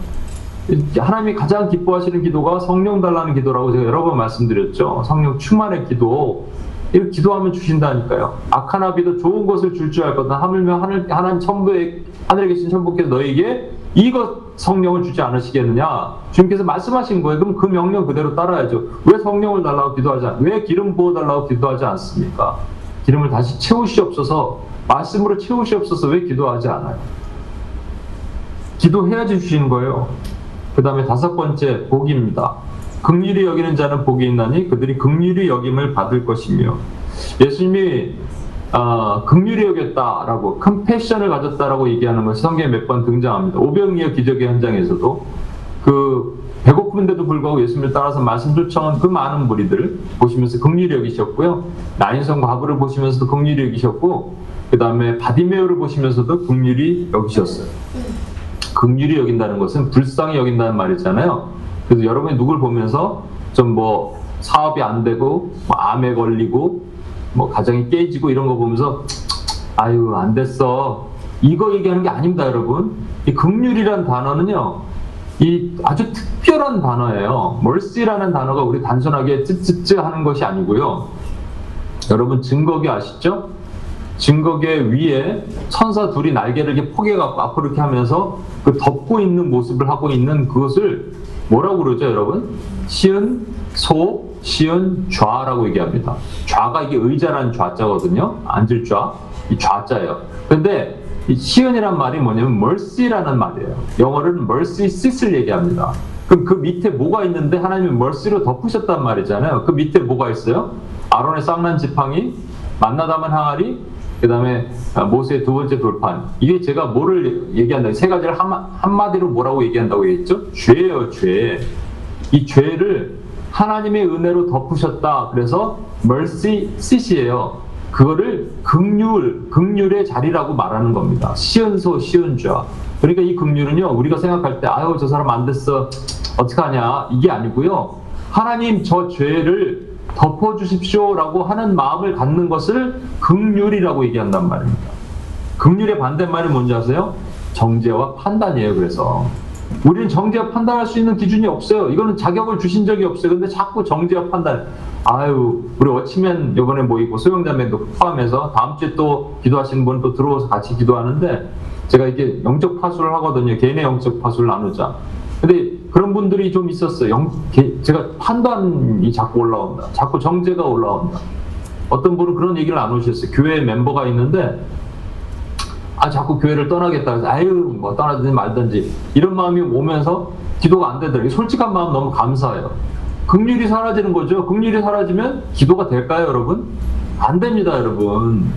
A: 하나님이 가장 기뻐하시는 기도가 성령 달라는 기도라고 제가 여러 번 말씀드렸죠. 성령 충만의 기도. 이렇게 기도하면 주신다니까요. 악한 아비도 좋은 것을 줄 줄 알거든. 하물며 하늘, 하나님 천부에, 하늘에 계신 천부께서 너에게 이것 성령을 주지 않으시겠느냐? 주님께서 말씀하신 거예요. 그럼 그 명령 그대로 따라야죠. 왜 성령을 달라고 기도하지 않, 왜 기름 부어 달라고 기도하지 않습니까? 기름을 다시 채우시옵소서, 말씀으로 채우시옵소서 왜 기도하지 않아요? 기도해야지 주시는 거예요. 그 다음에 다섯 번째, 복입니다. 극률이 여기는 자는 복이 있나니 그들이 극률이 여김을 받을 것이며 예수님이 어, 극률이 여겼다라고 컴패션을 가졌다라고 얘기하는 것이 성경에 몇 번 등장합니다. 오병이어 기적의 현장에서도 그 배고픈데도 불구하고 예수님을 따라서 말씀 쫓아온 그 많은 무리들 보시면서 극률이 여기셨고요. 나인성 과부를 보시면서도 극률이 여기셨고 그 다음에 바디메오를 보시면서도 극률이 여기셨어요. 극률이 여긴다는 것은 불쌍히 여긴다는 말이잖아요. 그래서 여러분이 누굴 보면서 좀 뭐 사업이 안 되고 뭐 암에 걸리고 뭐 가정이 깨지고 이런 거 보면서 아유 안 됐어 이거 얘기하는 게 아닙니다 여러분 이 극률이란 단어는요 이 아주 특별한 단어예요 멀시라는 단어가 우리 단순하게 쯔쯔쯔 하는 것이 아니고요 여러분 증거기 아시죠? 증거계 위에 천사 둘이 날개를 이렇게 포개갖고 앞으로 이렇게 하면서 그 덮고 있는 모습을 하고 있는 그것을 뭐라고 그러죠, 여러분? 시은, 소, 시은, 좌라고 얘기합니다. 좌가 이게 의자라는 좌자거든요. 앉을 좌, 이 좌자예요. 근데 이 시은이란 말이 뭐냐면 mercy라는 말이에요. 영어로는 mercy seat을 얘기합니다. 그럼 그 밑에 뭐가 있는데 하나님이 mercy로 덮으셨단 말이잖아요. 그 밑에 뭐가 있어요? 아론의 쌍난 지팡이, 만나다만 항아리, 그 다음에 모세의 두 번째 돌판. 이게 제가 뭐를 얘기한다. 세 가지를 한마, 한마디로 뭐라고 얘기한다고 했죠? 죄예요, 죄. 이 죄를 하나님의 은혜로 덮으셨다. 그래서 mercy seat이에요. 그거를 극률, 극률의 자리라고 말하는 겁니다. 시은소, 시은좌. 그러니까 이 극률은요, 우리가 생각할 때, 아유, 저 사람 안 됐어. 어떡하냐. 이게 아니고요. 하나님 저 죄를 덮어주십시오라고 하는 마음을 갖는 것을 극률이라고 얘기한단 말입니다. 극률의 반대말이 뭔지 아세요? 정죄와 판단이에요. 그래서 우리는 정죄와 판단할 수 있는 기준이 없어요. 이거는 자격을 주신 적이 없어요. 근데 자꾸 정죄와 판단. 아유, 우리 어치면 이번에 모이고 소영자매도 포함해서 다음 주에 또 기도하시는 분 또 들어와서 같이 기도하는데 제가 이게 영적 파수를 하거든요. 개인의 영적 파수를 나누자. 근데 그런 분들이 좀 있었어요. 제가 판단이 자꾸 올라온다. 자꾸 정죄가 올라온다. 어떤 분은 그런 얘기를 안 오셨어요. 교회 멤버가 있는데 아 자꾸 교회를 떠나겠다 해서 아유 뭐 떠나든지 말든지 이런 마음이 오면서 기도가 안 되더라고요. 솔직한 마음 너무 감사해요. 극률이 사라지는 거죠. 극률이 사라지면 기도가 될까요, 여러분? 안 됩니다, 여러분.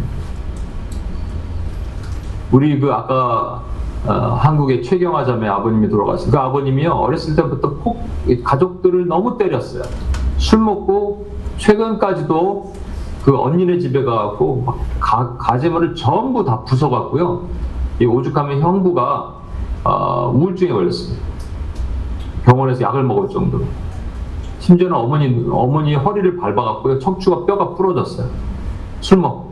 A: 우리 그 아까 어, 한국의 최경화 자매 아버님이 돌아가신 그 아버님이요 어렸을 때부터 폭 가족들을 너무 때렸어요. 술 먹고 최근까지도 그 언니네 집에 가갖고 막 가, 가재물을 전부 다 부숴갖고요. 이 오죽하면 형부가 어, 우울증에 걸렸습니다. 병원에서 약을 먹을 정도로. 심지어는 어머니 어머니 허리를 밟아갖고요 척추가 뼈가 부러졌어요. 술 먹고.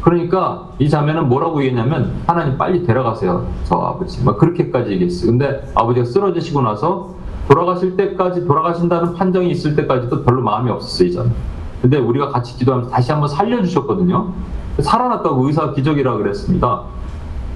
A: 그러니까 이 자매는 뭐라고 얘기했냐면 하나님 빨리 데려가세요. 저 아버지 막 그렇게까지 얘기했어요. 근데 아버지가 쓰러지시고 나서 돌아가실 때까지 돌아가신다는 판정이 있을 때까지도 별로 마음이 없었어요 이 자매. 근데 우리가 같이 기도하면서 다시 한번 살려주셨거든요. 살아났다고 의사 기적이라 그랬습니다.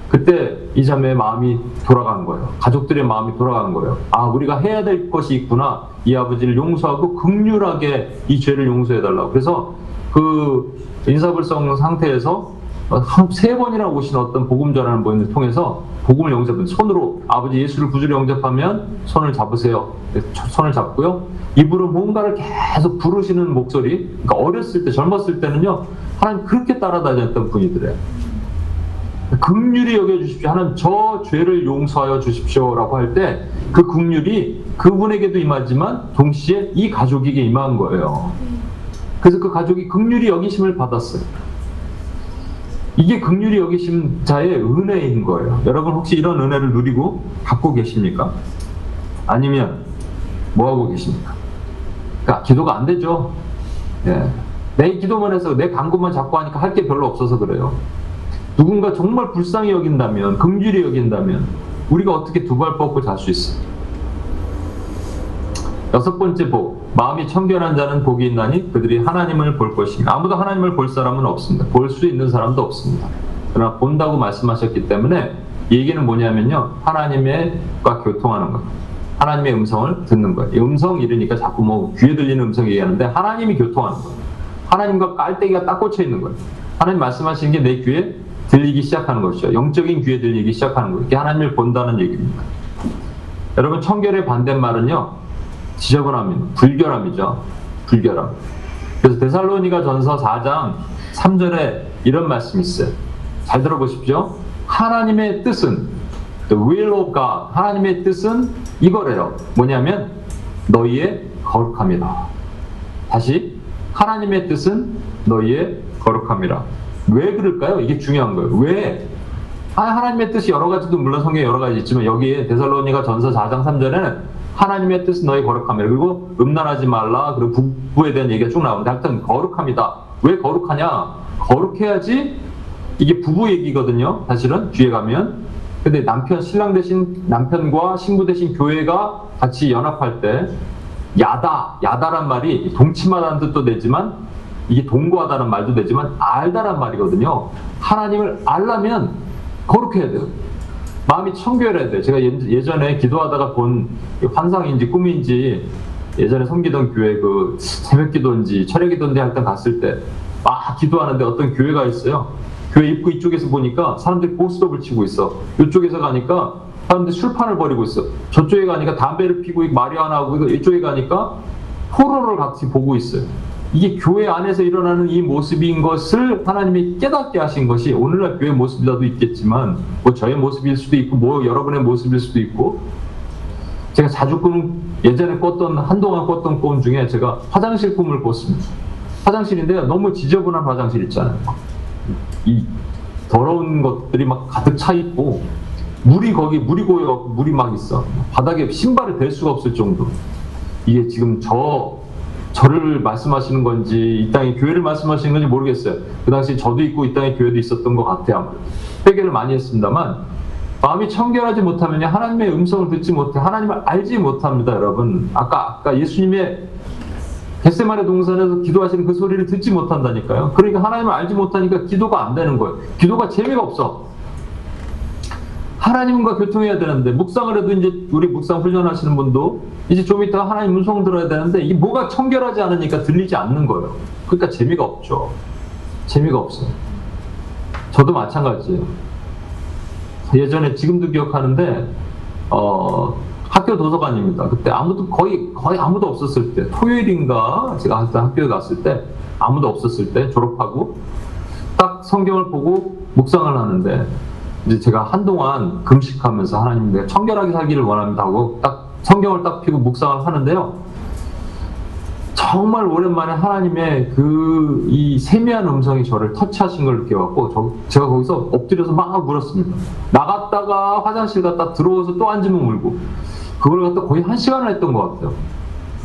A: 그때 이 자매의 마음이 돌아간 거예요. 가족들의 마음이 돌아간 거예요. 아 우리가 해야 될 것이 있구나. 이 아버지를 용서하고 극률하게 이 죄를 용서해 달라고. 그래서 그 인사불성 상태에서 한 세 번이나 오신 어떤 복음 전하는 분을 통해서 복음을 영접은 손으로 아버지 예수를 구주로 영접하면 손을 잡으세요. 손을 잡고요. 입으로 뭔가를 계속 부르시는 목소리. 그러니까 어렸을 때 젊었을 때는요. 하나님 그렇게 따라다녔던 분이더래요. 극률이 여겨 주십시오. 하나님 저 죄를 용서하여 주십시오라고 할 때그 극률이 그분에게도 임하지만 동시에 이 가족에게 임한 거예요. 그래서 그 가족이 극률이 여기심을 받았어요. 이게 극률이 여기심 자의 은혜인 거예요. 여러분 혹시 이런 은혜를 누리고 갖고 계십니까? 아니면 뭐 하고 계십니까? 그러니까 기도가 안 되죠. 예. 내 기도만 해서 내 간구만 자꾸 하니까 할 게 별로 없어서 그래요. 누군가 정말 불쌍히 여긴다면, 긍휼히 여긴다면, 우리가 어떻게 두 발 뻗고 잘 수 있어? 여섯 번째 복, 마음이 청결한 자는 복이 있나니 그들이 하나님을 볼 것이며 아무도 하나님을 볼 사람은 없습니다. 볼 수 있는 사람도 없습니다. 그러나 본다고 말씀하셨기 때문에 이 얘기는 뭐냐면요, 하나님과 교통하는 것, 하나님의 음성을 듣는 거예요. 이 음성 이르니까 자꾸 뭐 귀에 들리는 음성 얘기하는데 하나님이 교통하는 거예요. 하나님과 깔때기가 딱 꽂혀 있는 거예요. 하나님 말씀하시는 게 내 귀에 들리기 시작하는 것이죠. 영적인 귀에 들리기 시작하는 거예요. 이게 하나님을 본다는 얘기입니다. 여러분 청결의 반대말은요 지저분함입니다. 불결함이죠. 불결함. 그래서 데살로니가 전서 4장 3절에 이런 말씀이 있어요. 잘 들어보십시오. 하나님의 뜻은 the will of God 하나님의 뜻은 이거래요. 뭐냐면 너희의 거룩함이다. 다시 하나님의 뜻은 너희의 거룩함이라. 왜 그럴까요? 이게 중요한 거예요. 왜? 아, 하나님의 뜻이 여러 가지도 물론 성경에 여러 가지 있지만 여기에 데살로니가 전서 4장 3절에는 하나님의 뜻은 너희 거룩함이라. 그리고 음란하지 말라. 그리고 부부에 대한 얘기가 쭉 나오는데 하여튼 거룩함이다. 왜 거룩하냐? 거룩해야지 이게 부부 얘기거든요. 사실은 뒤에 가면. 근데 남편 신랑 대신 남편과 신부 대신 교회가 같이 연합할 때 야다 야다란 말이 동침하다는 뜻도 되지만 이게 동거하다는 말도 되지만 알다란 말이거든요. 하나님을 알려면 거룩해야 돼요. 마음이 청결해야 돼요. 제가 예- 예전에 기도하다가 본 환상인지 꿈인지 예전에 섬기던 교회 그 새벽 기도인지 철야 할때 갔을 때 막 기도하는데 어떤 교회가 있어요. 교회 입구 이쪽에서 보니까 사람들이 고스톱을 치고 있어. 이쪽에서 가니까 사람들이 술판을 벌이고 있어. 저쪽에 가니까 담배를 피고 마리아나 하고 이쪽에 가니까 포로를 같이 보고 있어요. 이게 교회 안에서 일어나는 이 모습인 것을 하나님이 깨닫게 하신 것이 오늘날 교회 모습이라도 있겠지만 뭐 저의 모습일 수도 있고 뭐 여러분의 모습일 수도 있고 제가 자주 꾸는 예전에 꿨던 한동안 꿨던 꿈 중에 제가 화장실 꿈을 꿨습니다. 화장실인데 너무 지저분한 화장실 있잖아요. 이 더러운 것들이 막 가득 차 있고 물이 거기 물이 고여 물이 막 있어 바닥에 신발을 댈 수가 없을 정도 이게 지금 저 저를 말씀하시는 건지 이 땅의 교회를 말씀하시는 건지 모르겠어요 그 당시 저도 있고 이 땅의 교회도 있었던 것 같아요 회개를 많이 했습니다만 마음이 청결하지 못하면 하나님의 음성을 듣지 못해 하나님을 알지 못합니다 여러분 아까 아까 예수님의 겟세마네 동산에서 기도하시는 그 소리를 듣지 못한다니까요. 그러니까 하나님을 알지 못하니까 기도가 안 되는 거예요. 기도가 재미가 없어. 하나님과 교통해야 되는데 묵상을 해도 이제 우리 묵상 훈련하시는 분도 이제 좀 이따 하나님 음성 들어야 되는데 이 뭐가 청결하지 않으니까 들리지 않는 거예요. 그러니까 재미가 없죠. 재미가 없어요. 저도 마찬가지예요. 예전에 지금도 기억하는데 어 학교 도서관입니다. 그때 아무도 거의 거의 아무도 없었을 때 토요일인가 제가 그때 학교에 갔을 때 아무도 없었을 때 졸업하고 딱 성경을 보고 묵상을 하는데 이제 제가 한동안 금식하면서 하나님 내가 청결하게 살기를 원합니다 하고 딱 성경을 딱 펴고 묵상을 하는데요. 정말 오랜만에 하나님의 그 이 세미한 음성이 저를 터치하신 걸 느껴갖고 저, 제가 거기서 엎드려서 막 울었습니다. 나갔다가 화장실 갔다 들어와서 또 앉으면 울고 그걸 갖다 거의 한 시간을 했던 것 같아요.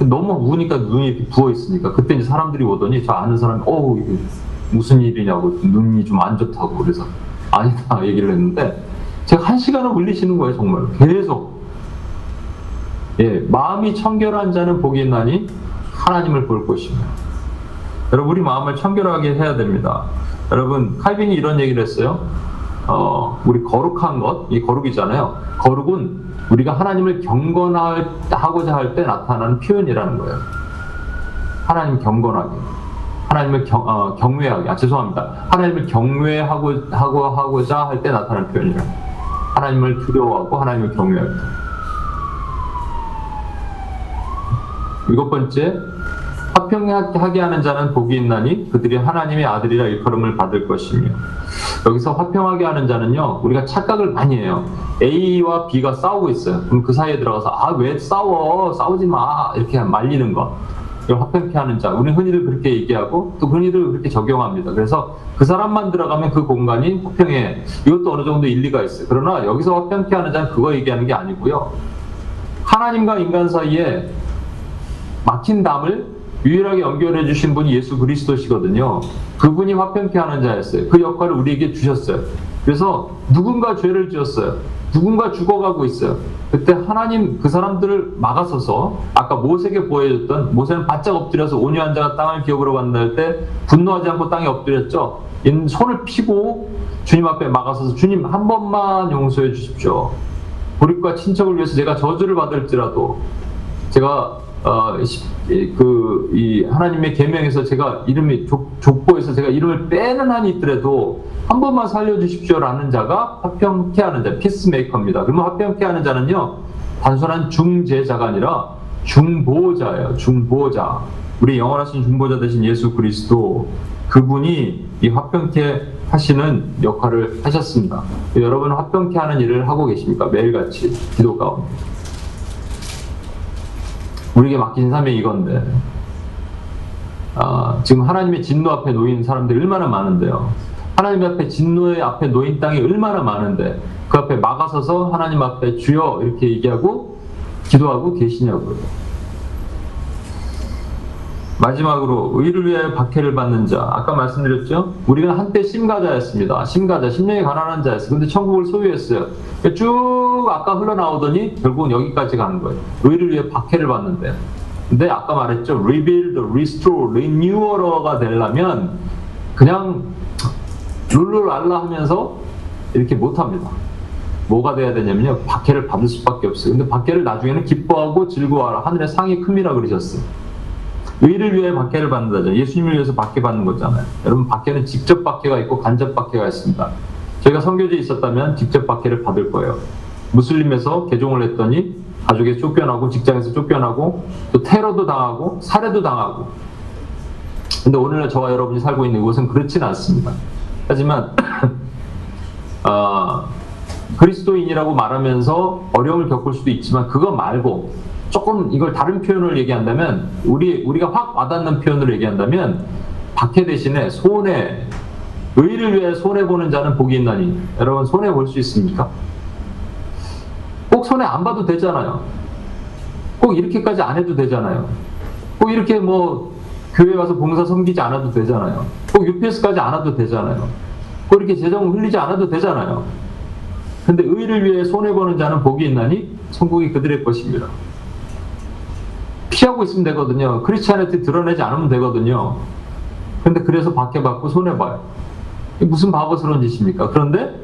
A: 너무 우니까 눈이 이렇게 부어 있으니까 그때 이제 사람들이 오더니 저 아는 사람이 어우 무슨 일이냐고 눈이 좀 안 좋다고 그래서 아니다 얘기를 했는데 제가 한 시간을 울리시는 거예요 정말. 계속. 예 마음이 청결한 자는 복이 있나니 하나님을 볼 것이며 여러분 우리 마음을 청결하게 해야 됩니다. 여러분 칼빈이 이런 얘기를 했어요. 어 우리 거룩한 것 이 거룩이잖아요. 거룩은 우리가 하나님을 경건하고자 할 때 나타나는 표현이라는 거예요. 하나님 경건하게 하나님을 경, 어, 경외하게. 아 죄송합니다. 하나님을 경외하고 하고 하고자 할 때 나타나는 표현이라. 하나님을 두려워하고 하나님을 경외할 때 일곱 번째 화평하게 하는 자는 복이 있나니 그들이 하나님의 아들이라 일컬음을 받을 것이며. 여기서 화평하게 하는 자는요 우리가 착각을 많이 해요. A와 B가 싸우고 있어요. 그럼 그 사이에 들어가서 아 왜 싸워? 싸우지 마. 이렇게 말리는 것 이걸 화평케 하는 자 우리는 흔히들 그렇게 얘기하고 또 흔히들 그렇게 적용합니다 그래서 그 사람만 들어가면 그 공간이 화평해 이것도 어느 정도 일리가 있어요 그러나 여기서 화평케 하는 자는 그거 얘기하는 게 아니고요 하나님과 인간 사이에 막힌 담을 유일하게 연결해 주신 분이 예수 그리스도시거든요. 그분이 화평케 하는 자였어요. 그 역할을 우리에게 주셨어요. 그래서 누군가 죄를 지었어요. 누군가 죽어가고 있어요. 그때 하나님 그 사람들을 막아서서 아까 모세에게 보여줬던 모세는 바짝 엎드려서 온유한 자가 땅을 기업으로 간다 때 분노하지 않고 땅에 엎드렸죠. 얘는 손을 피고 주님 앞에 막아서서 주님 한 번만 용서해 주십시오. 고립과 친척을 위해서 제가 저주를 받을지라도 제가 어, 그 이 하나님의 계명에서 제가 이름이 족, 족보에서 제가 이름을 빼는 한이 있더라도 한 번만 살려주십시오라는 자가 화평케 하는 자, 피스메이커입니다. 그러면 화평케 하는 자는요 단순한 중재자가 아니라 중보자예요. 중보자. 우리 영원하신 중보자 되신 예수 그리스도 그분이 이 화평케 하시는 역할을 하셨습니다. 여러분 화평케 하는 일을 하고 계십니까? 매일같이 기도 가운데. 우리에게 맡긴 삶이 이건데 아, 지금 하나님의 진노 앞에 놓인 사람들이 얼마나 많은데요. 하나님 앞에 진노의 앞에 놓인 땅이 얼마나 많은데 그 앞에 막아서서 하나님 앞에 주여 이렇게 얘기하고 기도하고 계시냐고요. 마지막으로 의를 위해 박해를 받는 자. 아까 말씀드렸죠? 우리가 한때 심가자였습니다. 심가자 심령이 가난한 자였어요. 근데 천국을 소유했어요. 쭉 아까 흘러나오더니 결국은 여기까지 가는 거예요. 의를 위해 박해를 받는데. 근데 아까 말했죠? rebuild, restore, renewal가 되려면 그냥 룰루랄라 하면서 이렇게 못합니다. 뭐가 돼야 되냐면요. 박해를 받을 수밖에 없어요. 근데 박해를 나중에는 기뻐하고 즐거워하라. 하늘의 상이 큼이라 그러셨어요 의를 위해 박해를 받는다죠. 예수님을 위해서 박해 받는 거잖아요. 여러분 박해는 직접 박해가 있고 간접 박해가 있습니다. 저희가 선교지에 있었다면 직접 박해를 받을 거예요. 무슬림에서 개종을 했더니 가족에 쫓겨나고 직장에서 쫓겨나고 또 테러도 당하고 살해도 당하고 근데 오늘날 저와 여러분이 살고 있는 이곳은 그렇지는 않습니다. 하지만 어, 그리스도인이라고 말하면서 어려움을 겪을 수도 있지만 그거 말고 조금 이걸 다른 표현을 얘기한다면 우리 우리가 확 와닿는 표현으로 얘기한다면 박해 대신에 손해 의를 위해 손해 보는 자는 복이 있나니 여러분 손해 볼 수 있습니까? 꼭 손해 안 봐도 되잖아요. 꼭 이렇게까지 안 해도 되잖아요. 꼭 이렇게 뭐 교회 가서 봉사 섬기지 않아도 되잖아요. 꼭 UPS까지 안 와도 되잖아요. 꼭 이렇게 재정 흘리지 않아도 되잖아요. 근데 의를 위해 손해 보는 자는 복이 있나니 천국이 그들의 것입니다. 피하고 있으면 되거든요. 크리스찬한테 드러내지 않으면 되거든요. 근데 그래서 박해받고 손해봐요. 무슨 바보스러운 짓입니까? 그런데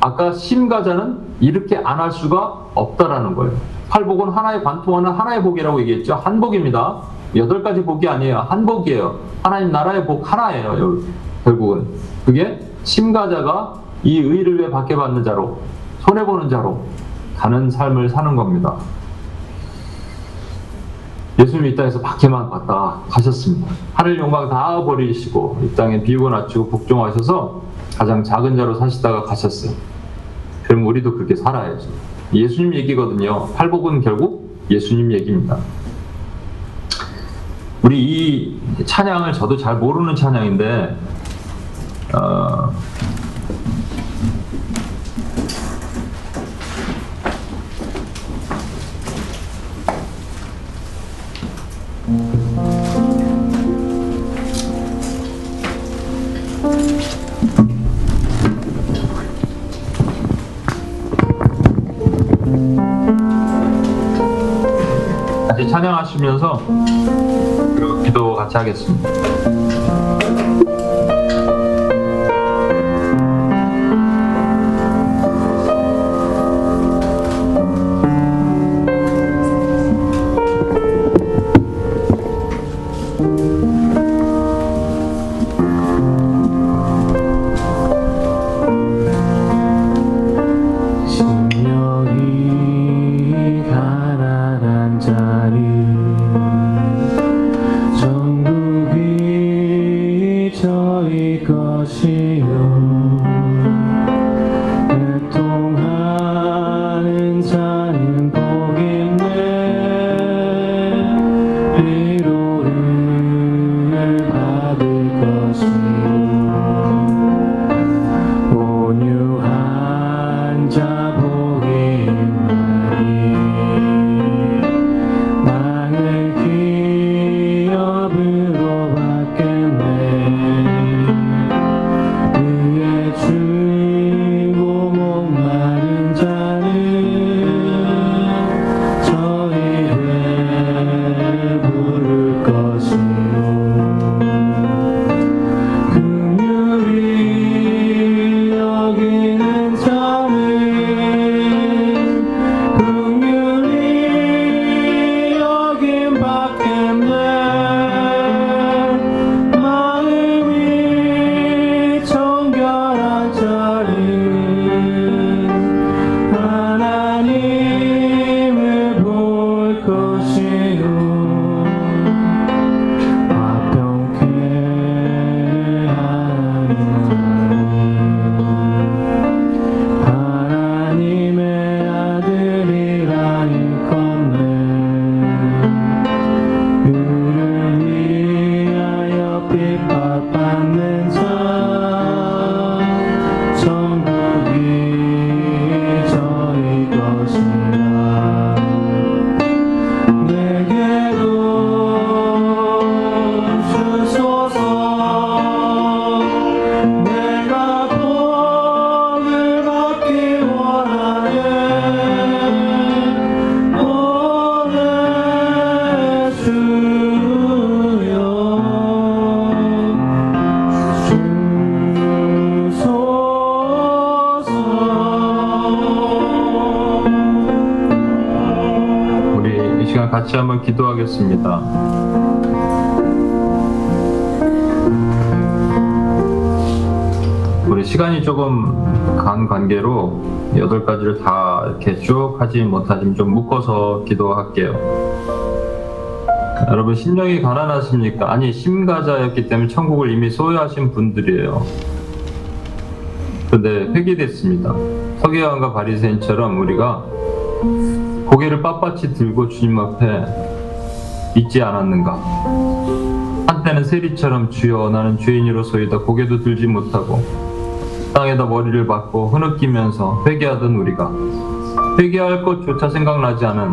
A: 아까 심가자는 이렇게 안 할 수가 없다라는 거예요. 팔복은 하나의 관통하는 하나의 복이라고 얘기했죠. 한 복입니다. 여덟 가지 복이 아니에요. 한 복이에요. 하나님 나라의 복 하나예요. 결국은. 그게 심가자가 이 의를 위해 박해받는 자로, 손해 보는 자로 가는 삶을 사는 겁니다. 예수님이 이 땅에서 박해만 받다 가셨습니다. 하늘 영광 다 버리시고 이 땅에 비우고 낮추고 복종하셔서 가장 작은 자로 사시다가 가셨어요. 그럼 우리도 그렇게 살아야죠. 예수님 얘기거든요. 팔복은 결국 예수님 얘기입니다. 우리 이 찬양을 저도 잘 모르는 찬양인데 어, 찬양하시면서 기도 같이 하겠습니다. 기도하겠습니다. 우리 시간이 조금 간 관계로 여덟 가지를 다 이렇게 쭉 하지 못하지만 좀 묶어서 기도할게요. 여러분 심령이 가난하십니까? 아니 심가자였기 때문에 천국을 이미 소유하신 분들이에요. 근데 회개됐습니다. 서기관과 바리새인처럼 우리가 고개를 빳빳이 들고 주님 앞에 있지 않았는가? 한때는 세리처럼 주여 나는 죄인으로서이다 고개도 들지 못하고 땅에다 머리를 박고 흐느끼면서 회개하던 우리가 회개할 것조차 생각나지 않은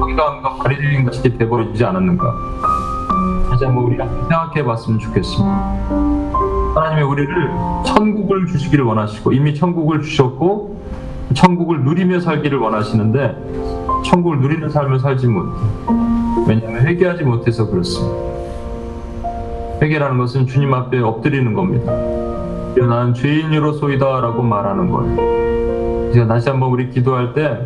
A: 성경과 바리새인 같이 돼버리지 않았는가? 다시 한번 우리가 생각해 봤으면 좋겠습니다. 하나님이 우리를 천국을 주시기를 원하시고 이미 천국을 주셨고 천국을 누리며 살기를 원하시는데 천국을 누리는 삶을 살지 못해. 왜냐하면 회개하지 못해서 그렇습니다. 회개라는 것은 주님 앞에 엎드리는 겁니다. 나는 죄인으로소이다라고 말하는 거예요. 그래서 다시 한번 우리 기도할 때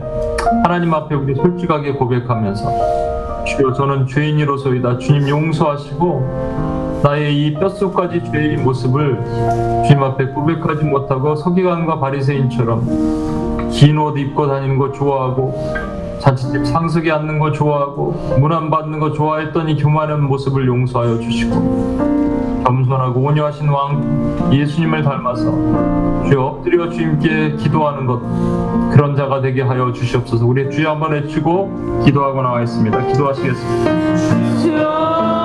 A: 하나님 앞에 우리 솔직하게 고백하면서 주여 저는 죄인으로소이다. 주님 용서하시고 나의 이 뼛속까지 죄의 모습을 주님 앞에 고백하지 못하고 서기관과 바리새인처럼 긴 옷 입고 다니는 거 좋아하고 잔치집 상석에 앉는 거 좋아하고 문안 받는 거 좋아했던 이 교만한 모습을 용서하여 주시고 겸손하고 온유하신 왕 예수님을 닮아서 주여 엎드려 주님께 기도하는 것 그런 자가 되게 하여 주시옵소서. 우리 주여 한번 외치고 기도하고 나와 있습니다.
B: 기도하시겠습니다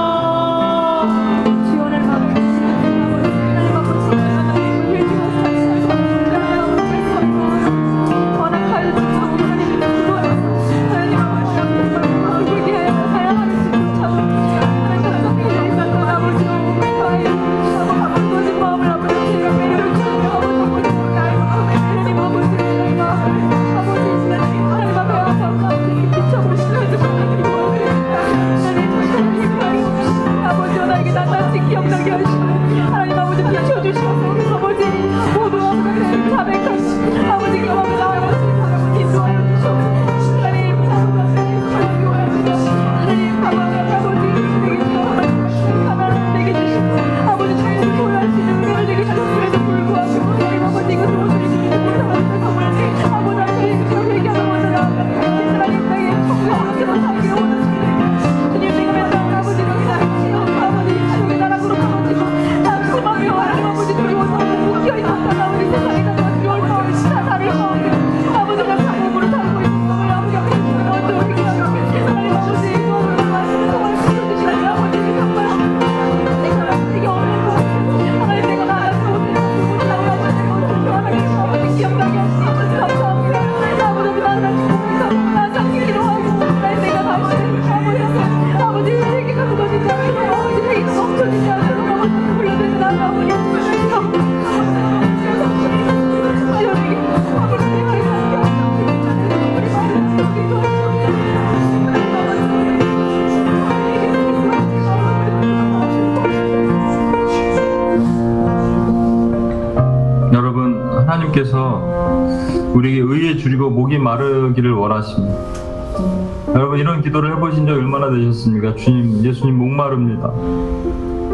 B: 기도를
A: 해보신 적 얼마나 되셨습니까? 주님, 예수님 목마릅니다.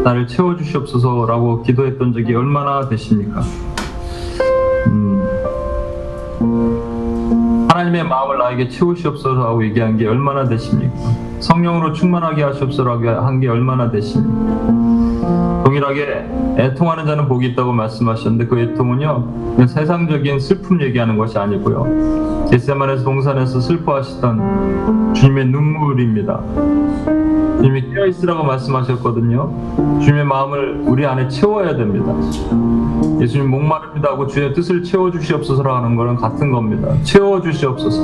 A: 나를 채워주시옵소서라고 기도했던 적이 얼마나 되십니까? 음, 하나님의 마음을 나에게 채우시옵소서 하고 얘기한 게 얼마나 되십니까? 성령으로 충만하게 하시옵소서 한게 얼마나 되십니까? 동일하게 애통하는 자는 복이 있다고 말씀하셨는데 그 애통은요 세상적인 슬픔 얘기하는 것이 아니고요. 겟세만에서 동산에서 슬퍼하시던 주님의 눈물입니다. 주님이 깨어있으라고 말씀하셨거든요. 주님의 마음을 우리 안에 채워야 됩니다. 예수님 목마릅니다 하고 주의 뜻을 채워주시옵소서라 하는 거랑 같은 겁니다. 채워주시옵소서.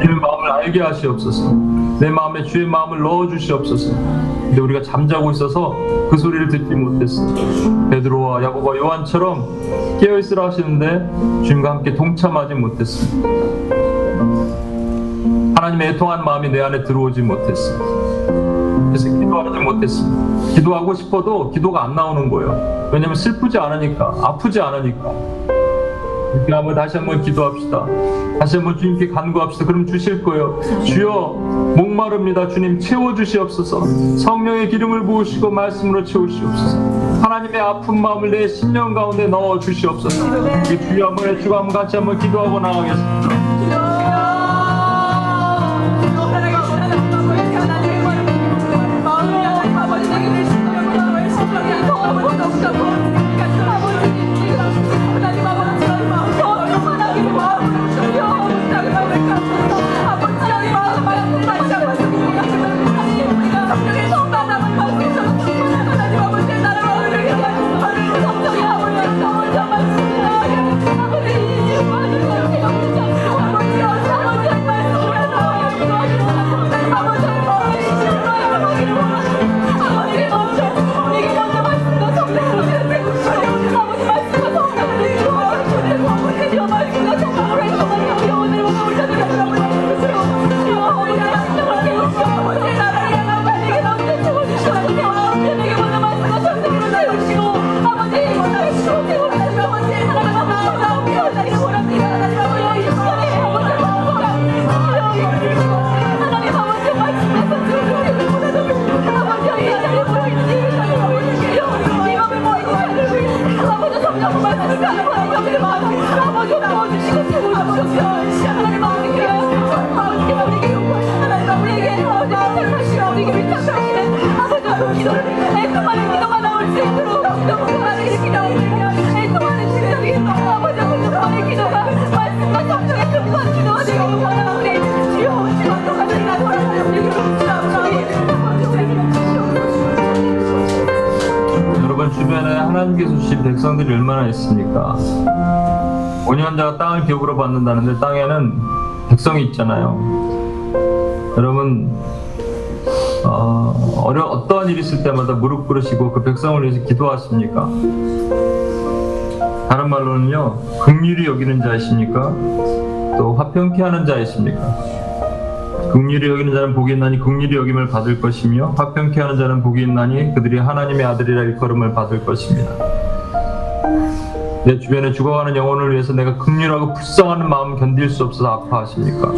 A: 주님의 마음을 알게 하시옵소서. 내 마음에 주의 마음을 넣어주시옵소서 근데 우리가 잠자고 있어서 그 소리를 듣지 못했습니다 베드로와 야고보와 요한처럼 깨어 있으라 하시는데 주님과 함께 동참하지 못했습니다 하나님의 애통한 마음이 내 안에 들어오지 못했습니다 그래서 기도하지 못했습니다 기도하고 싶어도 기도가 안 나오는 거예요. 왜냐면 슬프지 않으니까 아프지 않으니까 이렇게 한번 다시 한번 기도합시다. 다시 한번 주님께 간구합시다. 그럼 주실 거예요. 주여 목마릅니다. 주님 채워 주시옵소서. 성령의 기름을 부으시고 말씀으로 채우시옵소서. 하나님의 아픈 마음을 내 심령 가운데 넣어 주시옵소서. 이 주여 한번 해주고 한번 같이 한번 기도하고 나가겠습니다. 백성이 있잖아요. 여러분 어, 어려 어떠한 일이 있을 때마다 무릎 꿇으시고 그 백성을 위해서 기도하십니까? 다른 말로는요, 극률이 여기는 자이십니까? 또 화평케 하는 자이십니까? 극률이 여기는 자는 복이 있나니 극률이 여김을 받을 것이며 화평케 하는 자는 복이 있나니 그들이 하나님의 아들이라 일컬음을 받을 것입니다. 내 주변에 죽어가는 영혼을 위해서 내가 극률하고 불쌍하는 마음 견딜 수 없어서 아파하십니까?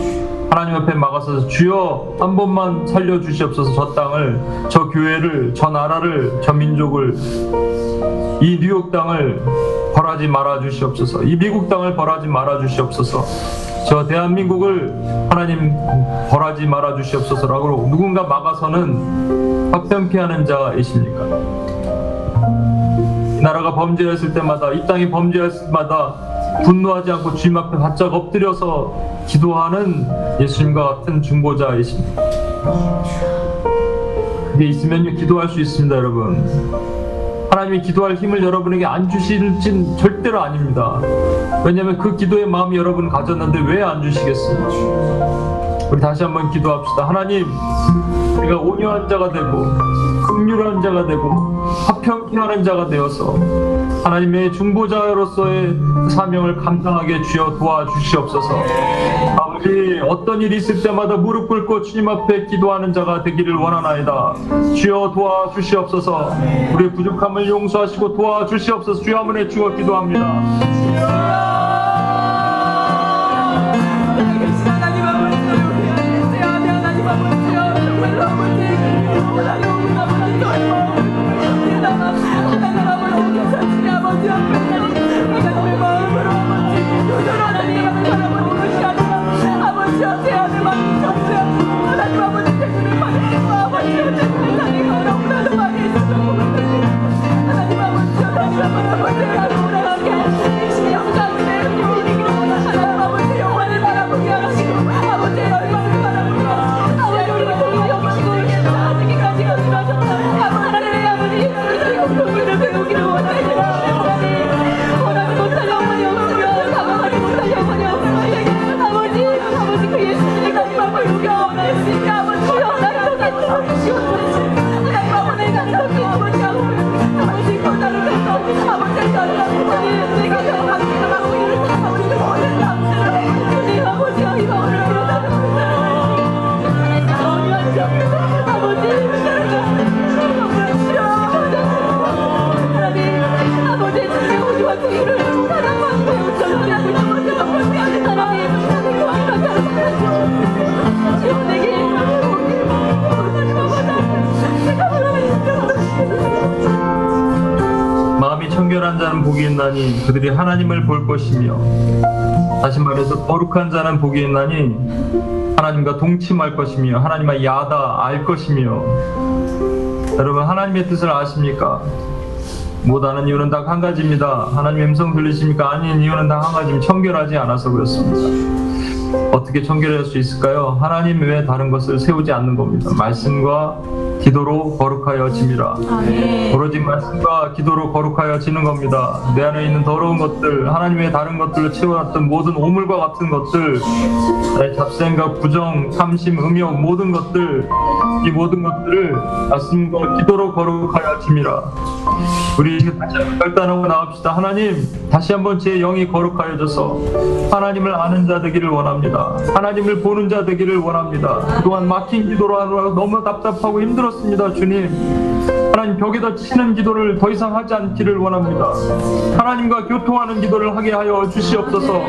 A: 하나님 앞에 막아서서 주여 한 번만 살려주시옵소서 저 땅을 저 교회를 저 나라를 저 민족을 이 뉴욕 땅을 벌하지 말아 주시옵소서 이 미국 땅을 벌하지 말아 주시옵소서 저 대한민국을 하나님 벌하지 말아 주시옵소서라고 누군가 막아서는 화평케 하는 자이십니까? 이 나라가 범죄했을 때마다 이 땅이 범죄했을 때마다 분노하지 않고 주님 앞에 바짝 엎드려서 기도하는 예수님과 같은 중보자이십니다. 그게 있으면요 기도할 수 있습니다, 여러분. 하나님이 기도할 힘을 여러분에게 안 주실진 절대로 아닙니다. 왜냐하면 그 기도의 마음이 여러분 가졌는데 왜 안 주시겠습니까? 우리 다시 한번 기도합시다. 하나님, 내가 온유한 자가 되고 긍휼한 자가 되고 화평 케 하는 자가 되어서 하나님의 중보자로서의 사명을 감당하게 주여 도와주시옵소서. 아버지 어떤 일이 있을 때마다 무릎 꿇고 주님 앞에 기도하는 자가 되기를 원하나이다. 주여 도와주시옵소서. 우리의 부족함을 용서하시고 도와주시옵소서. 주여 한번 해주어 기도합니다. 자는 복이 있나니 그들이 하나님을 볼 것이며 다시 말해서 거룩한 자는 복이 있나니 하나님과 동침할 것이며 하나님과 야다 알 것이며 여러분 하나님의 뜻을 아십니까? 못 아는 이유는 딱 한 가지입니다. 하나님 음성 들리십니까? 아닌 이유는 딱 한 가지입니다. 청결하지 않아서 그렇습니다. 어떻게 청결할 수 있을까요? 하나님 외에 다른 것을 세우지 않는 겁니다. 말씀과 기도로 거룩하여 짐이라. 오로지 말씀과 기도로 거룩하여 지는 겁니다. 내 안에 있는 더러운 것들, 하나님 외에 다른 것들로 채워놨던 모든 오물과 같은 것들, 나의 잡생각, 부정, 탐심, 음욕, 모든 것들, 이 모든 것들을 말씀과 기도로 거룩하여 짐이라. 우리 이제 다시 한번 결단하고 나옵시다. 하나님, 다시 한번 제 영이 거룩하여져서 하나님을 아는 자 되기를 원합니다. 하나님을 보는 자 되기를 원합니다. 그동안 막힌 기도로 하느라 너무 답답하고 힘들었 습니다, 주님. 하나님 벽에다 치는 기도를 더 이상 하지 않기를 원합니다. 하나님과 교통하는 기도를 하게 하여 주시옵소서.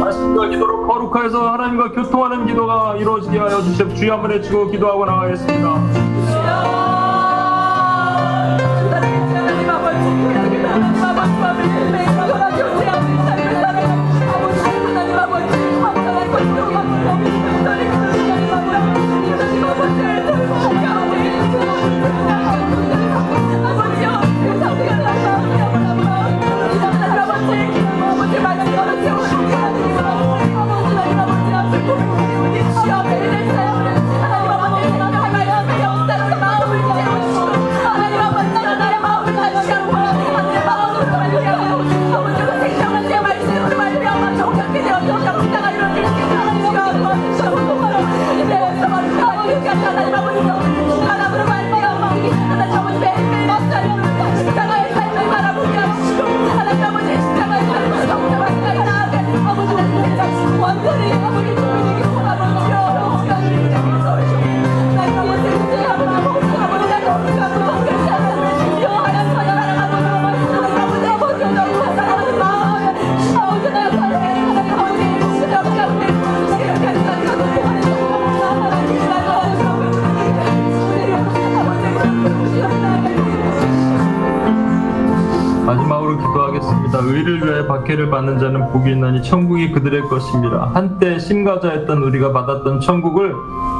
A: 말씀과 기도로 거룩하여서 하나님과 교통하는 기도가 이루어지게 하여 주시옵. 주여 한번 외치고 기도하고 나가겠습니다.
B: 하나
A: 의를 위해 박해를 받는 자는 복이 있나니 천국이 그들의 것입니다. 한때 심가자였던 우리가 받았던 천국을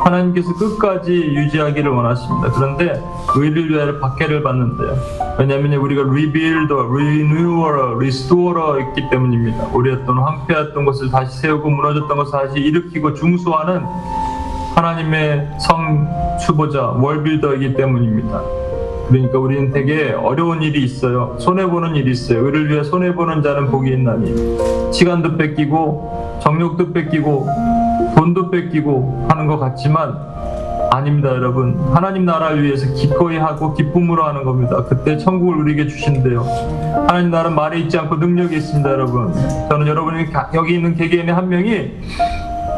A: 하나님께서 끝까지 유지하기를 원하십니다. 그런데 의를 위해 박해를 받는데요. 왜냐하면 우리가 rebuild, renewer, restorer 있기 때문입니다. 어떤 황폐했던 것을 다시 세우고 무너졌던 것을 다시 일으키고 중수하는 하나님의 성 추보자, 월빌더이기 때문입니다. 그러니까 우리는 되게 어려운 일이 있어요. 손해보는 일이 있어요. 의를 위해 손해보는 자는 복이 있나니. 시간도 뺏기고, 정력도 뺏기고, 돈도 뺏기고 하는 것 같지만, 아닙니다, 여러분. 하나님 나라를 위해서 기꺼이 하고 기쁨으로 하는 겁니다. 그때 천국을 우리에게 주신대요. 하나님 나라는 말에 있지 않고 능력이 있습니다, 여러분. 저는 여러분이 가- 여기 있는 개개인의 한 명이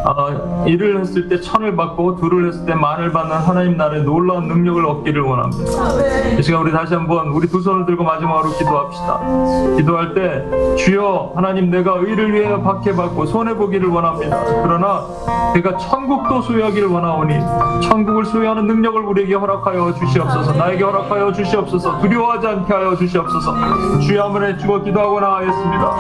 A: 어, 일을 했을 때 천을 받고 둘을 했을 때 만을 받는 하나님 나라의 놀라운 능력을 얻기를 원합니다. 이 시간 우리 다시 한번 우리 두 손을 들고 마지막으로 기도합시다. 기도할 때 주여 하나님 내가 의를 위해 박해받고 손해 보기를 원합니다. 그러나 내가 천국도 소유하기를 원하오니 천국을 소유하는 능력을 우리에게 허락하여 주시옵소서. 나에게 허락하여 주시옵소서. 두려워하지 않게 하여 주시옵소서. 주여 한번 해주고 기도하고 나가겠습니다.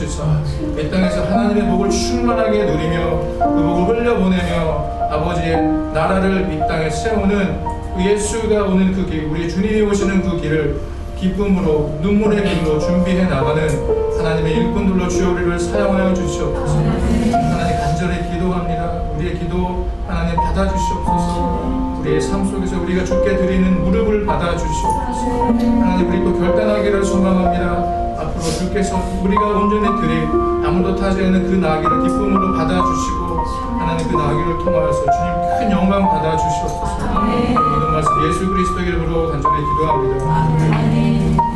D: 주시사. 이 땅에서 하나님의 복을 충만하게 누리며 그 복을 흘려보내며 아버지의 나라를 이 땅에 세우는 그 예수가 오는 그 길, 우리 주님이 오시는 그 길을 기쁨으로 눈물의 길로 준비해 나가는 하나님의 일꾼들로 주여 우리를 사용하여 주시옵소서. 하나님 간절히 기도합니다. 우리의 기도 하나님 받아주시옵소서. 우리의 삶 속에서 우리가 주께 드리는 무릎을 받아주시옵소서. 하나님 우리 또 결단하기를 소망합니다 주께서 우리가 온전히 드릴 아무도 타지 않는 그 나귀를 기쁨으로 받아주시고 하나님 그 나귀를 통하여서 주님 큰 영광 받아주시옵소서. 모든 말씀 예수 그리스도 이름으로 간절히 기도합니다